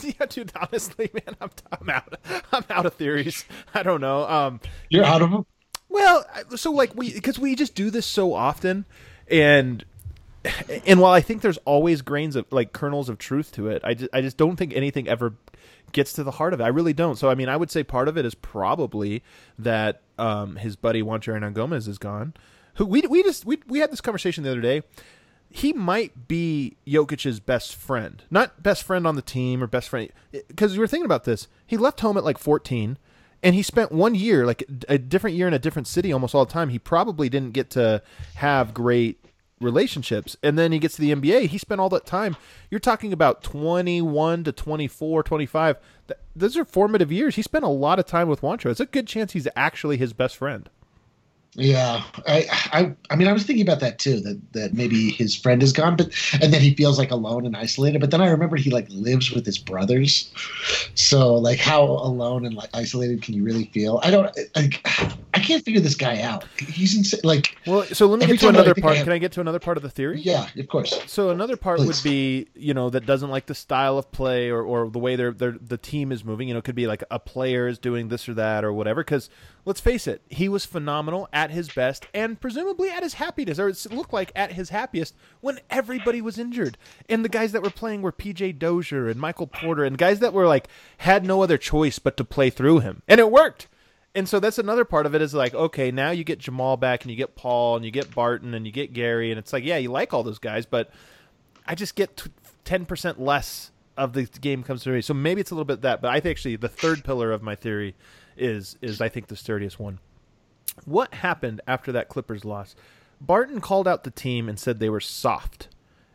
yeah, dude. Honestly, man, I'm, I'm out. I'm out of theories. I don't know. Um, You're out of him. Well, so like we because we just do this so often, and and while I think there's always grains of like kernels of truth to it, I just I just don't think anything ever gets to the heart of it. I really don't. So I mean, I would say part of it is probably that um, his buddy Juan Hernangomez is gone. Who we we just we we had this conversation the other day. He might be Jokic's best friend, not best friend on the team or best friend. Because we were thinking about this. He left home at like 14 and he spent one year like a different year in a different city almost all the time he probably didn't get to have great relationships. And then he gets to the nba he spent all that time you're talking about 21 to 24 25 Th- those are formative years. He spent a lot of time with Juancho. it's a good chance he's actually his best friend Yeah, I, I, I mean, I was thinking about that too. That that maybe his friend is gone, but and then he feels like alone and isolated. But then I remembered he like lives with his brothers, so like how alone and like isolated can you really feel? I don't. Like, I can't figure this guy out. He's insane. Like, well so let me get to another part have- can i get to another part of the theory yeah, of course. So another part Please. would be, you know, that doesn't like the style of play or, or the way their their the team is moving. You know, it could be like a player is doing this or that or whatever. Because let's face it, he was phenomenal at his best and presumably at his happiest, or it looked like at his happiest when everybody was injured. And the guys that were playing were P.J. Dozier and Michael Porter and guys that were like had no other choice but to play through him, and it worked. And so that's another part of it is like, okay, now you get Jamal back and you get Paul and you get Barton and you get Gary. And it's like, yeah, you like all those guys, but I just get ten percent less of the game comes to me. So maybe it's a little bit that, but I think actually the third pillar of my theory is is I think the sturdiest one. What happened after that Clippers loss? Barton called out the team and said they were soft,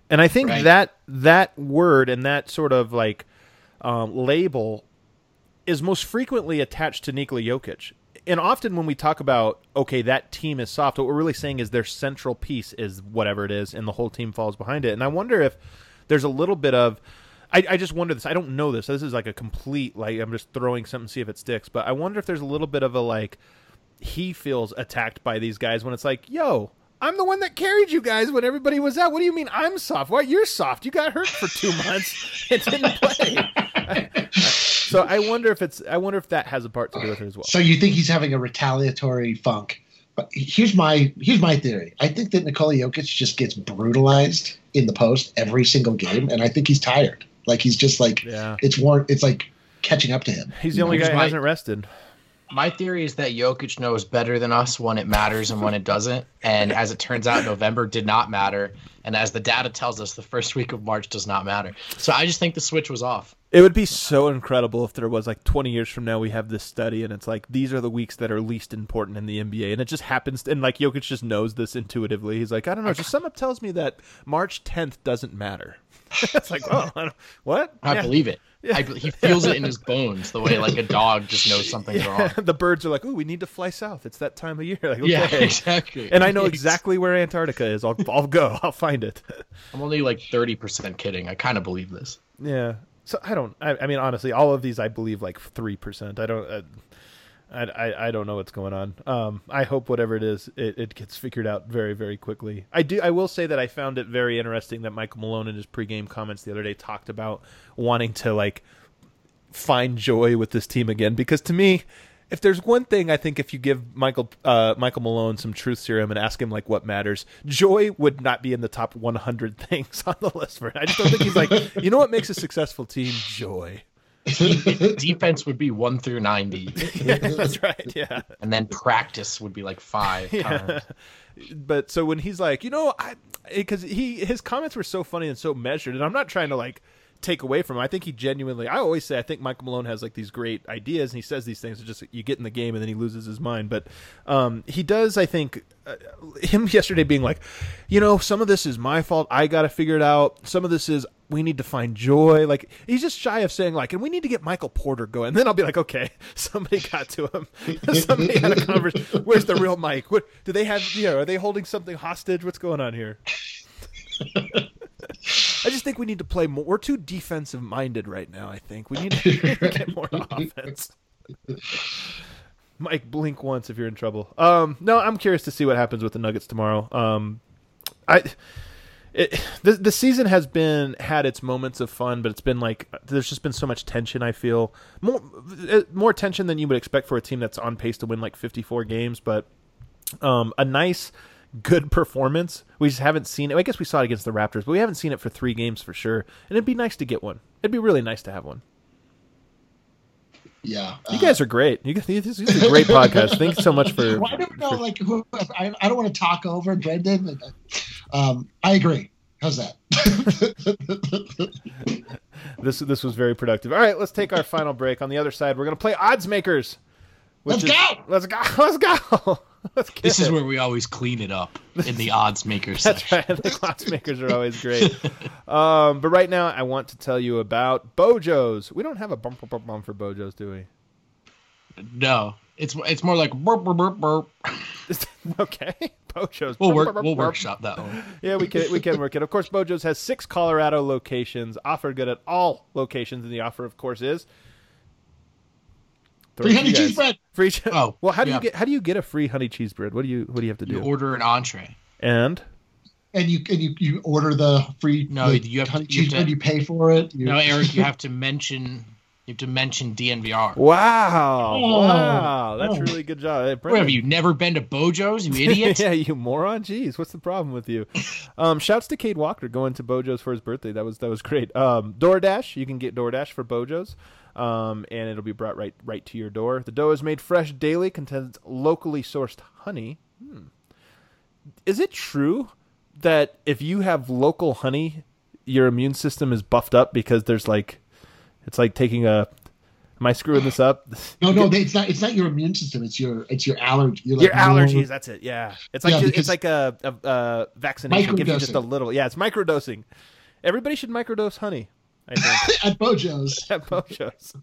and I think Right. that that word and that sort of like um, label is most frequently attached to Nikola Jokic. And often when we talk about okay, that team is soft, what we're really saying is their central piece is whatever it is, and the whole team falls behind it. And I wonder if there's a little bit of I, I just wonder this. I don't know this. This is like a complete like I'm just throwing something see if it sticks. But I wonder if there's a little bit of a like he feels attacked by these guys when it's like, yo, I'm the one that carried you guys when everybody was out. What do you mean I'm soft? Why you're soft? You got hurt for two months and didn't play. so I wonder if it's I wonder if that has a part to do with it as well. So you think he's having a retaliatory funk? But here's my here's my theory. I think that Nikola Jokic just gets brutalized in the post every single game, and I think he's tired. Like he's just like Yeah. it's more. It's like catching up to him. He's the only Here's guy who my- hasn't rested. My theory is that Jokic knows better than us when it matters and when it doesn't. And as it turns out, November did not matter. And as the data tells us, the first week of March does not matter. So I just think the switch was off. It would be so incredible if there was like 20 years from now we have this study and it's like these are the weeks that are least important in the NBA and it just happens and like Jokic just knows this intuitively. He's like, I don't know, just something tells me that March 10th doesn't matter. it's like, oh, I don't, what? I Yeah. believe it. I, he feels it in his bones the way like a dog just knows something's wrong. the birds are like, "Ooh, we need to fly south. It's that time of year." Like, okay. Yeah, exactly. And I know exactly where Antarctica is. I'll, I'll go. I'll find it. I'm only like 30% kidding. I kind of believe this. Yeah. So I don't. I, I mean, honestly, all of these I believe like three percent. I don't. Uh, I, I I don't know what's going on. Um, I hope whatever it is, it, it gets figured out very very quickly. I do. I will say that I found it very interesting that Michael Malone in his pregame comments the other day talked about wanting to like find joy with this team again because to me. If there's one thing I think if you give Michael uh, Michael Malone some truth serum and ask him like what matters, joy would not be in the top 100 things on the list for. I just don't think he's like you know what makes a successful team joy. Defense would be 1 through 90. Yeah, that's right. Yeah. And then practice would be like 5 Yeah. times. But so when he's like, you know, I because he his comments were so funny and so measured, and I'm not trying to like take away from him. I think he genuinely. I always say I think Michael Malone has like these great ideas, and he says these things. It's just you get in the game and then he loses his mind. But um, he does. I think uh, him yesterday being like, you know, some of this is my fault. I got to figure it out. Some of this is we need to find joy. Like he's just shy of saying like, and we need to get Michael Porter going. And then I'll be like, okay, somebody got to him. somebody had a conversation. Where's the real Mike? What do they have? You know, are they holding something hostage? What's going on here? I just think we need to play more. We're too defensive minded right now. I think we need to get more offense. Mike, blink once if you're in trouble. Um, no, I'm curious to see what happens with the Nuggets tomorrow. Um, I, it, the the season has been had its moments of fun, but it's been like there's just been so much tension. I feel more uh, more tension than you would expect for a team that's on pace to win like 54 games, but um, a nice, good performance. We just haven't seen it. I guess we saw it against the Raptors, but we haven't seen it for three games for sure. And it'd be nice to get one. It'd be really nice to have one. Yeah, You uh, guys are great. You guys, this is a great podcast. Thanks so much for. Well, I don't know, like who. I, I don't want to talk over Brendan. Um, I agree. How's that? This this was very productive. All right, let's take our final break. On the other side, we're gonna play odds makers. Let's go! Let's go! Let's go! This is where we always clean it up in the odds makers. That's section. right. The odds makers are always great. Um, but right now, I want to tell you about Bojo's. We don't have a bump bump bump bump for Bojo's, do we? No, it's it's more like burp burp burp burp. okay, Bojo's. We'll work burp, burp, we'll workshop that one. Yeah, we can we can work it. Of course, Bojo's has six Colorado locations. Offer good at all locations, and the offer, of course, is Free honey you cheese bread. Free. Che- Oh, well, how do yeah. you get how do you get a free honey cheese bread? What do you what do you have to You do? order an entree. and And you and you, you order the free No, the you have to- honey you have cheese to- bread. You pay for it. You, No, Eric, you have to mention you have to mention DNVR. wow, Oh. wow, that's Oh. really good job. Hey, Where Brendan. have you never been to Bojo's, you idiot? yeah, you moron. Jeez, what's the problem with you? Um, shouts to Cade Walker going to Bojo's for his birthday. That was that was great. Um, DoorDash, you can get DoorDash for Bojo's, um, and it'll be brought right right to your door. The dough is made fresh daily, contains locally sourced honey. Hmm. Is it true that if you have local honey, your immune system is buffed up because there's like, it's like taking a. Am I screwing this up? No, no, they, it's not. It's not your immune system. It's your it's your allergy. Like, Your allergies. That's it. Yeah, it's like Yeah, ju- because- it's like a, a, a vaccination gives you just a little. Yeah, it's microdosing. Everybody should microdose honey. I think. at Bojo's. at Bojo's.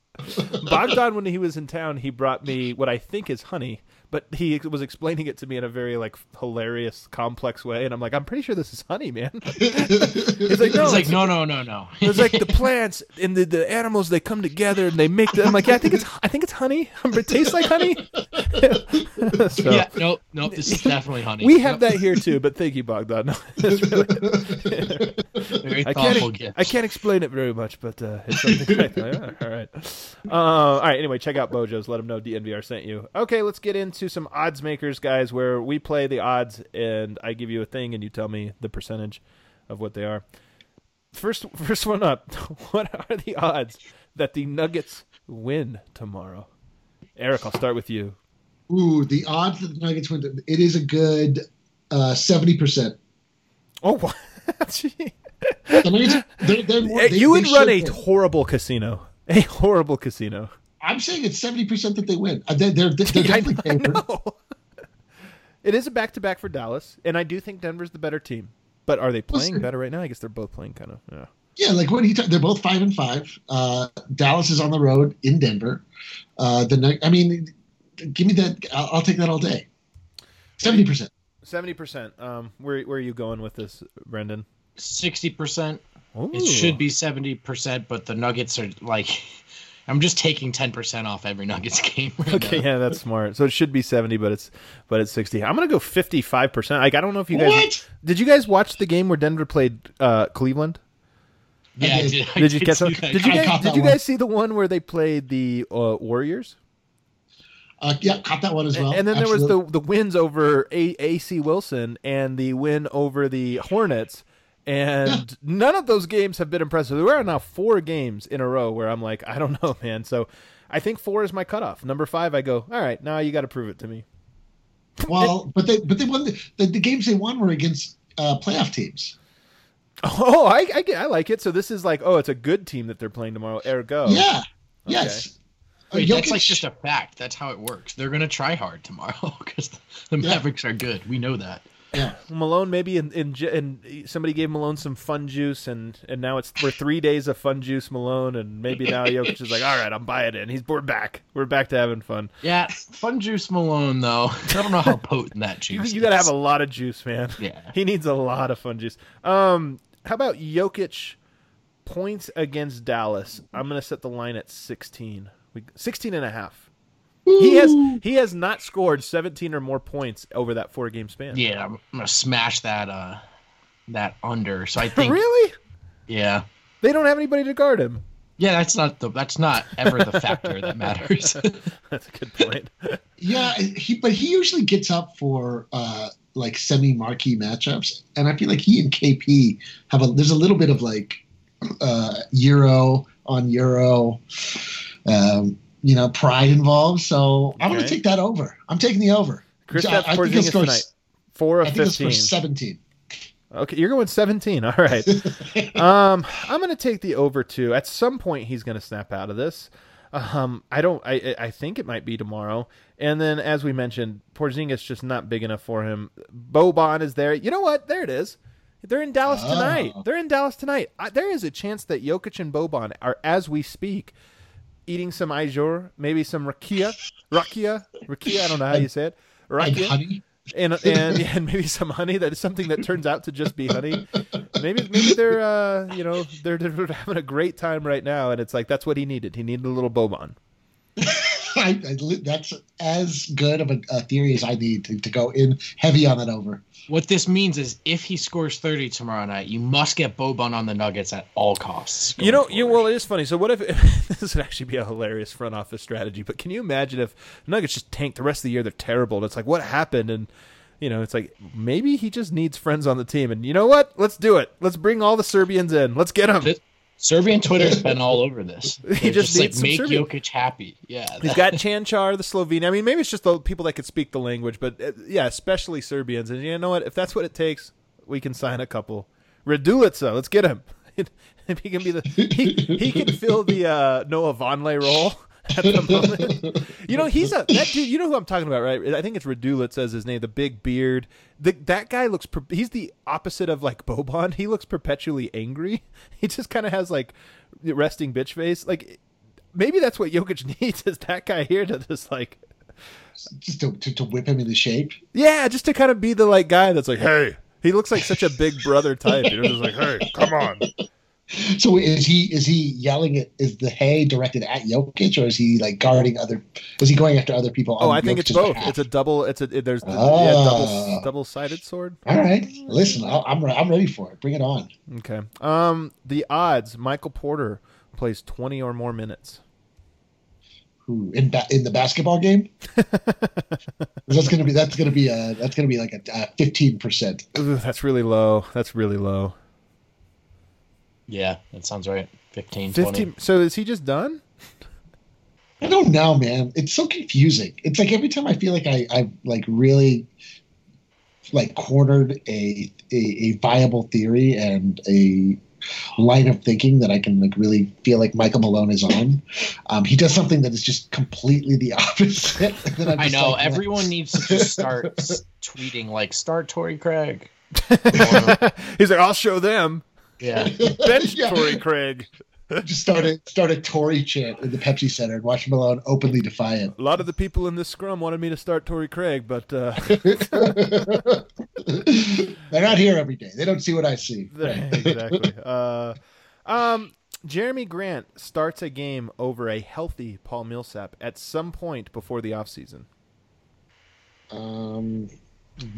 Bogdan, when he was in town, he brought me what I think is honey, but he was explaining it to me in a very like hilarious, complex way, and I'm like, I'm pretty sure this is honey, man. He's like, no, He's like, it's, no, no, no, no. it's like the plants and the, the animals they come together and they make. The, I'm like, yeah, I think it's I think it's honey. It tastes like honey. So, yeah, nope, nope. This is definitely honey. We have Yep. that here too, but thank you, Bogdan. No, it's really- Very I thoughtful can't. gift. I can't explain it very much, but uh, it's something. like. Yeah, all right. Uh, all right. Anyway, check out Bojo's. Let them know DNVR sent you. Okay, let's get into some odds makers, guys. Where we play the odds, and I give you a thing, and you tell me the percentage of what they are. First, first one up. What are the odds that the Nuggets win tomorrow? Eric, I'll start with you. Ooh, the odds that the Nuggets win. It is a good uh, seventy percent. Oh, what? The Nuggets. They're, they're, Hey, they- you would run a horrible casino. A horrible casino. I'm saying it's seventy percent that they win. Uh, They're, they're, they're I definitely favored. know. It is a back to back for Dallas, and I do think Denver's the better team. But are they playing Listen. better right now? I guess they're both playing kind of. Yeah. Yeah, like what are you talking? They're both five and five. Uh, Dallas is on the road in Denver. Uh, the Nug- I mean, give me that. I'll, I'll take that all day. Seventy percent. Seventy percent. Um, where where are you going with this, Brendan? Sixty percent. It should be seventy percent, but the Nuggets are like. I'm just taking ten percent off every Nuggets game. Right Okay, now. yeah, that's smart. So it should be seventy, but it's but it's sixty. I'm gonna go fifty five percent. Like I don't know if you guys What? did you guys watch the game where Denver played uh, Cleveland? Yeah, I did. did. I Did you catch that? Did you I guys did you one. guys see the one where they played the uh, Warriors? Uh, yeah, caught that one as well. and then there was the the wins over A- AC Wilson and the win over the Hornets. And none of those games have been impressive. There are now four games in a row where I'm like, I don't know, man. So I think four is my cutoff. Number five, I go, all right, now you got to prove it to me. well, but they but they won the, the, the games they won were against uh, playoff teams. Oh, I, I, get- I like it. So this is like, oh, it's a good team that they're playing tomorrow. Ergo, Yeah. Yes. Uh, Wait, that's like just a fact. That's how it works. They're gonna try hard tomorrow because the Mavericks are good. We know that. Yeah. Malone maybe in, in and somebody gave Malone some fun juice and and now it's we're three days of fun juice Malone and maybe now Jokic is like all right I'm buying it in he's we're back we're back to having fun Yeah, fun juice Malone though. I don't know how potent that juice. you gotta have a lot of juice man Yeah. he needs a lot of fun juice um how about Jokic points against Dallas I'm gonna set the line at 16 we, 16 and a half he has he has not scored 17 or more points over that four game span Yeah, I'm gonna smash that uh that under. So I think really yeah. they don't have anybody to guard him Yeah, that's not the that's not ever the factor that matters. that's a good point Yeah, he but he usually gets up for uh like semi marquee matchups, and I feel like he and KP have a there's a little bit of like uh euro on euro, um, you know, pride involved. So I'm going to take that over. I'm taking the over. Kristaps I think he'll Porzingis score- tonight. Four I of think it's for fifteen. 17. Okay, you're going seventeen. All right. um, I'm going to take the over too. At some point, he's going to snap out of this. Um, I don't. I I think it might be tomorrow. And then, as we mentioned, Porzingis just not big enough for him. Boban is there. You know what? There it is. They're in Dallas Oh. tonight. They're in Dallas tonight. I, there is a chance that Jokic and Boban are, as we speak, eating some ajvar, maybe some rakia, rakia, rakia. I don't know how you say it. Rakia and and and maybe some honey that is something that turns out to just be honey. Maybe maybe they're uh you know they're, they're having a great time right now, and it's like that's what he needed. He needed a little Boban. I, I, that's as good of a, a theory as I need to, to go in heavy on that over. what this means is if he scores 30 tomorrow night, you must get Boban on the Nuggets at all costs. You know, going you well, it is funny. So what if this would actually be a hilarious front office strategy? But can you imagine if Nuggets just tanked the rest of the year? They're terrible. And it's like what happened, and you know, it's like maybe he just needs friends on the team. And you know what? Let's do it. Let's bring all the Serbians in. Let's get them. Serbian Twitter's been all over this. They're just like needs some make Serbian- Jokic happy. Yeah, He's got Cancar, the Slovene. I mean, maybe it's just the people that could speak the language, but uh, yeah, especially Serbians. And you know what? If that's what it takes, we can sign a couple. Raduljica, let's get him. he can be the he, he can fill the uh, Noah Vonleh role at the moment. You know, he's a that dude. You know who I'm talking about, right? I think it's Radullet says his name. The big beard. The, that guy looks. per- He's the opposite of like Boban. He looks perpetually angry. He just kind of has like resting bitch face. Like maybe that's what Jokic needs is that guy here to just like just to, to, to whip him into shape. yeah, just to kind of be the like guy that's like, hey. He looks like such a big brother type. You know, just like, hey, come on. So is he is he yelling at is the hay directed at Jokic or is he like guarding other is he going after other people? Oh, I think it's Jokic's both. behalf? It's a double. It's a there's the, yeah, Ah. double double sided sword. All right, listen, I'll, I'm I'm ready for it. Bring it on. Okay. Um, the odds: Michael Porter plays twenty or more minutes. Who in ba- in the basketball game? that's gonna be that's gonna be a that's gonna be like a fifteen percent. That's really low. That's really low. Yeah, that sounds right. 15, 20. Fifteen. So is he just done? I don't know, man. It's so confusing. It's like every time I feel like I I like really like cornered a a, a viable theory and a line of thinking that I can like really feel like Michael Malone is on. Um, he does something that is just completely the opposite. I'm I just know. like, everyone needs to just start tweeting, like, start Torrey Craig. He's like, I'll show them. Yeah. Bench Yeah. Torrey Craig. just start a start a Torrey chant in the Pepsi Center and watch Malone openly defy it. A lot of the people in this scrum wanted me to start Torrey Craig, but uh, They're not here every day. They don't see what I see. exactly. Uh, um, Jerami Grant starts a game over a healthy Paul Millsap at some point before the offseason. Um,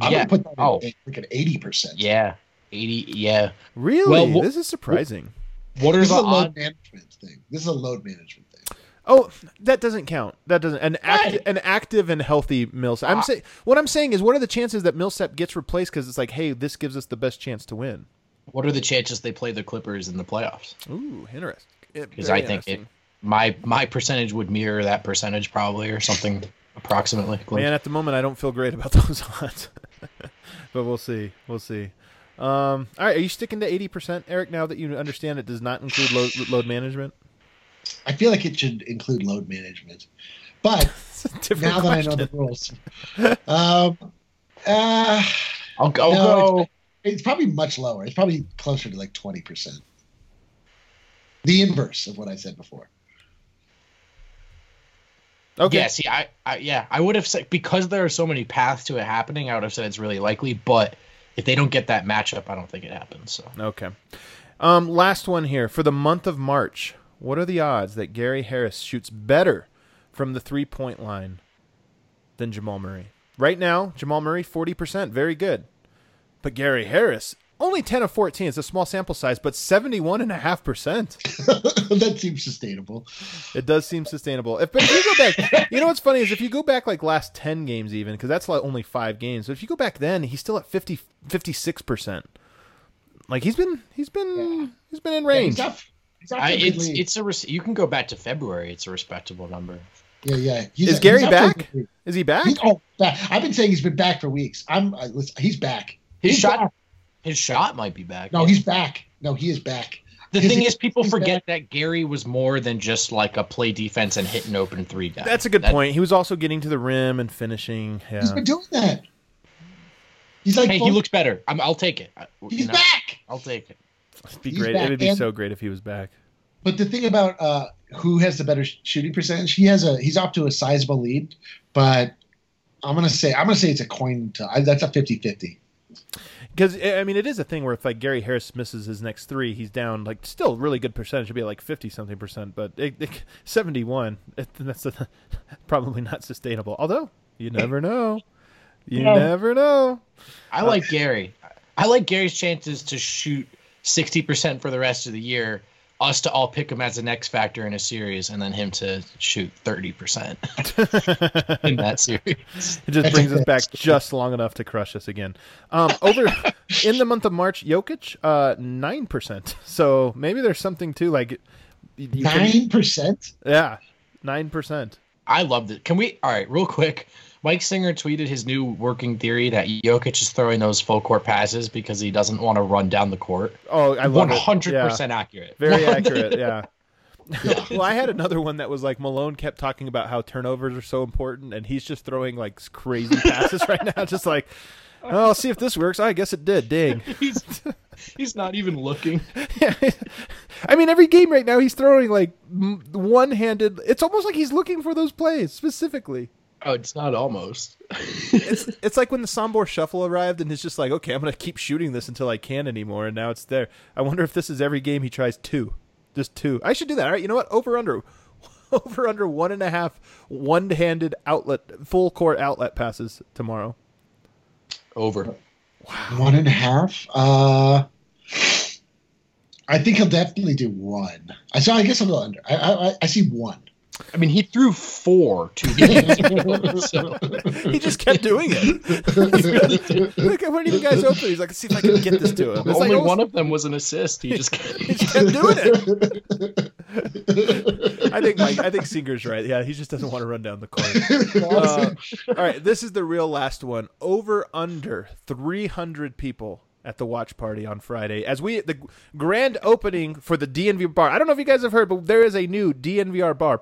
I'm Yeah. gonna put that Oh. at like an eighty percent. Yeah. 80. Yeah. Really? Well, wh- this is surprising. What are This is the a load odds? management thing. This is a load management thing. Oh, that doesn't count. That doesn't an active, Right. an active and healthy Millsap. I'm Ah. saying what I'm saying is, what are the chances that Millsap gets replaced? Because it's like, hey, this gives us the best chance to win. What are the chances they play the Clippers in the playoffs? Ooh, interesting. Because I think it, my my percentage would mirror that percentage probably or something approximately. close. Man, at the moment, I don't feel great about those odds, but we'll see. We'll see. Um, all right, are you sticking to eighty percent, Eric? Now that you understand it does not include load, load management. I feel like it should include load management, but It's a different now that I know the rules, um, uh, I'll, I'll No, go. it's probably much lower. It's probably closer to like twenty percent. The inverse of what I said before. Okay. Yeah, see, I, I yeah, I would have said because there are so many paths to it happening. I would have said it's really likely, but if they don't get that matchup, I don't think it happens. So Okay. Um, last one here for the month of March. What are the odds that Gary Harris shoots better from the three point line than Jamal Murray? Right now, Jamal Murray forty percent, very good, but Gary Harris only ten of fourteen. It's a small sample size, but seventy-one and a half percent. that seems sustainable. It does seem sustainable. If, but if you go back, you know what's funny is if you go back like last 10 games even, because that's like only five games. but if you go back then, he's still at 50, 56%. Like he's been, he's been, he's been in range. he's off- he's I, to a good it's lead. it's a res- you can go back to February. It's a respectable number. yeah, yeah. He's, is Gary he's off to a back? Is he back? He's, oh, back. I've been saying he's been back for weeks. I'm. I, listen, he's back. His He's shot, back. His shot might be back. No, he's back. No, he is back. the his- thing is, people he's forget that Gary was more than just like a play defense and hit an open three guy. That's a good That- point. He was also getting to the rim and finishing. He's Yeah. been doing that. He's like, Hey, he looks better. I'm, I'll take it. I- you He's know, back. I'll take it. It'd be he's great. back, It would be and- so great if he was back. But the thing about uh, who has the better shooting percentage, he has a he's off to a sizable lead, but I'm gonna say I'm gonna say it's a coin. To, I, that's a 50-50. Because eh, I mean, it is a thing where if like Gary Harris misses his next three, he's down like still really good percentage. It'd be like fifty something percent, but it, it, seventy one. That's a, probably not sustainable. Although you never know, you No. never know. I uh, like Gary. I like Gary's chances to shoot 60% for the rest of the year. Us to all pick him as an X factor in a series, and then him to shoot 30% in that series. It just brings us back just long enough to crush us again. Um, over in the month of March, Jokic uh, nine percent. So maybe there's something too. like Nine percent. yeah, nine percent. I loved it. Can we? All right, real quick. Mike Singer tweeted his new working theory that Jokic is throwing those full court passes because he doesn't want to run down the court. Oh, I love One it. One hundred percent accurate. Very accurate. Yeah. well, I had another one that was like Malone kept talking about how turnovers are so important, and he's just throwing like crazy passes right now. Just like, oh, I'll see if this works. Oh, I guess it did. Ding. he's he's not even looking. yeah. I mean, every game right now, he's throwing like one-handed. It's almost like he's looking for those plays specifically. Oh, it's not almost. It's it's like when the Sombor Shuffle arrived, and he's just like, okay, I'm gonna keep shooting this until I can't anymore, and now it's there. I wonder if this is every game he tries two, just two. I should do that. All right, you know what? Over under, over under one and a half one-handed outlet, full court outlet passes tomorrow. Over. One and a half. Uh, I think he'll definitely do one. I so I guess I'll go under. I I, I see one. I mean, he threw four two games ago, so He just kept doing it. Look, when you guys open, he's like, see if I can get this to him." It's only like, oh, one of them was an assist. He just he just kept doing it. I think Mike, I think Singer's right. Yeah, he just doesn't want to run down the court. Uh, all right, this is the real last one. Over under 300 people at the watch party on Friday as we the grand opening for the DNVR bar. I don't know if you guys have heard, but there is a new DNVR bar.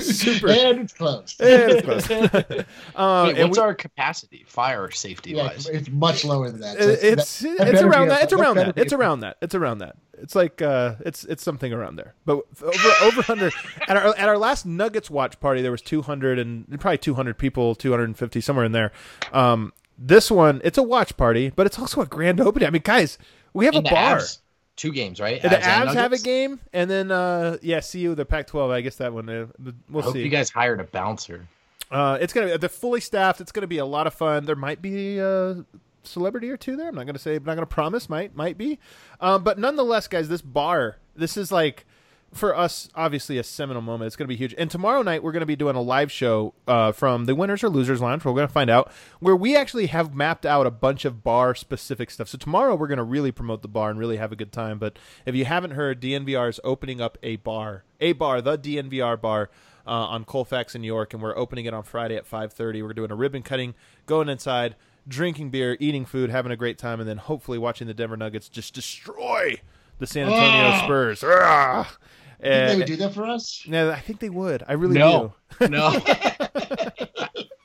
Super. And it's closed. And it's close. uh, Wait, and what's we- our capacity, fire safety Yeah, wise? it's much lower than that. So It- it's that- it's that better around that. It's around that. It's around that. It's around that. It's like uh, it's it's something around there. But over over under at our at our last Nuggets watch party, there was two hundred and probably two hundred people, two hundred and fifty somewhere in there. Um, this one, it's a watch party, but it's also a grand opening. I mean, guys, we have And a bar. Avs, two games, right? And the Avs have a game, and then uh, yeah, you the Pac-12. I guess that one. Uh, we'll I hope see. you guys hired a bouncer. Uh, it's gonna be they're fully staffed. It's gonna be a lot of fun. There might be a celebrity or two there. I'm not gonna say. I'm not gonna promise. Might might be. Um, but nonetheless, guys, this bar. This is like for us, obviously a seminal moment. It's gonna be huge. And tomorrow night we're gonna be doing a live show uh, from the Winners or Losers Lounge. We're gonna find out where we actually have mapped out a bunch of bar specific stuff. So tomorrow we're gonna really promote the bar and really have a good time. But if you haven't heard, DNVR is opening up a bar, a bar, the DNVR bar uh, on Colfax in New York, and we're opening it on Friday at 5:30. We're doing a ribbon cutting, going inside, drinking beer, eating food, having a great time, and then hopefully watching the Denver Nuggets just destroy the San Antonio Ah. Spurs. Ah. Think they would do that for us? yeah, I think they would. I really No. do. No.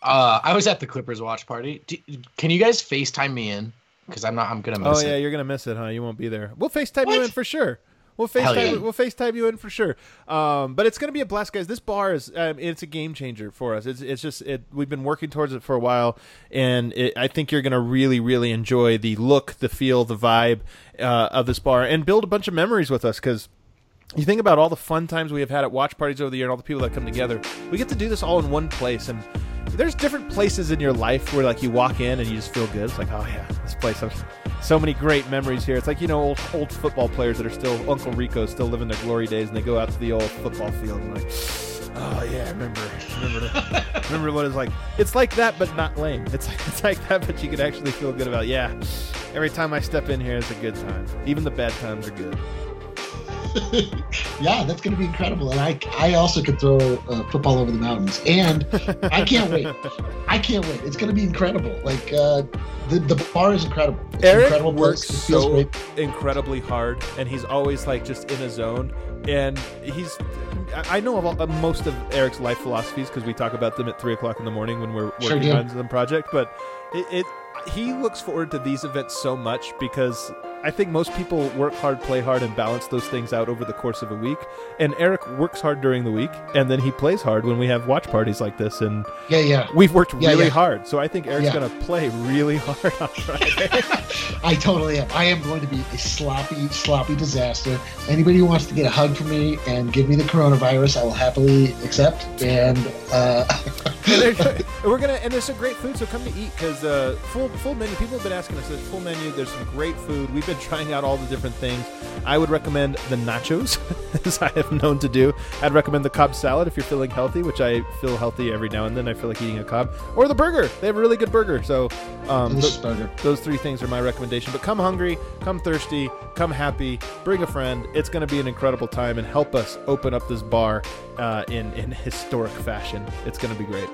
uh, I was at the Clippers watch party. Do, can you guys FaceTime me in? Because I'm not. I'm gonna miss it. Oh yeah, it. you're gonna miss it, huh? You won't be there. We'll FaceTime you in for sure. We'll FaceTime. yeah. We'll FaceTime you in for sure. Um, but it's gonna be a blast, guys. This bar is um, it's a game changer for us. It's it's just it. We've been working towards it for a while, and it, I think you're gonna really really enjoy the look, the feel, the vibe uh, of this bar, and build a bunch of memories with us because. You think about all the fun times we have had at watch parties over the year and all the people that come together. We get to do this all in one place and there's different places in your life where like you walk in and you just feel good. It's like, oh yeah, this place has so many great memories here. It's like, you know, old old football players that are still Uncle Rico still living their glory days and they go out to the old football field and like Oh yeah, I remember, remember, the, remember what it's like. It's like that, but not lame. It's like, it's like that, but you can actually feel good about. Yeah, every time I step in here, it's a good time. Even the bad times are good. yeah, that's going to be incredible. And I, I also could throw uh, football over the mountains. And I can't wait. I can't wait. It's going to be incredible. Like uh, the the bar is incredible. It's Eric incredible works. So great. incredibly hard, and he's always like just in a zone. And he's, I know of all, uh, most of Eric's life philosophies because we talk about them at three o'clock in the morning when we're working do. on the project. But it, it, he looks forward to these events so much because I think most people work hard, play hard, and balance those things out over the course of a week. And Eric works hard during the week, and then he plays hard when we have watch parties like this. And Yeah, yeah. we've worked Yeah, really yeah. hard, so I think Eric's Yeah. going to play really hard on Friday. I totally am. I am going to be a sloppy, sloppy disaster. Anybody who wants to get a hug from me and give me the coronavirus, I will happily accept. And uh, And there- And we're gonna and there's some great food, so come to eat because uh, full full menu. People have been asking us. There's full menu. There's some great food. We've been trying out all the different things. I would recommend the nachos, as I have known to do. I'd recommend the Cobb salad if you're feeling healthy, which I feel healthy every now and then. I feel like eating a Cobb or the burger. They have a really good burger. So um, Delicious th- burger. those three things are my recommendation. But come hungry, come thirsty, come happy, bring a friend. It's going to be an incredible time and help us open up this bar uh, in in historic fashion. It's going to be great.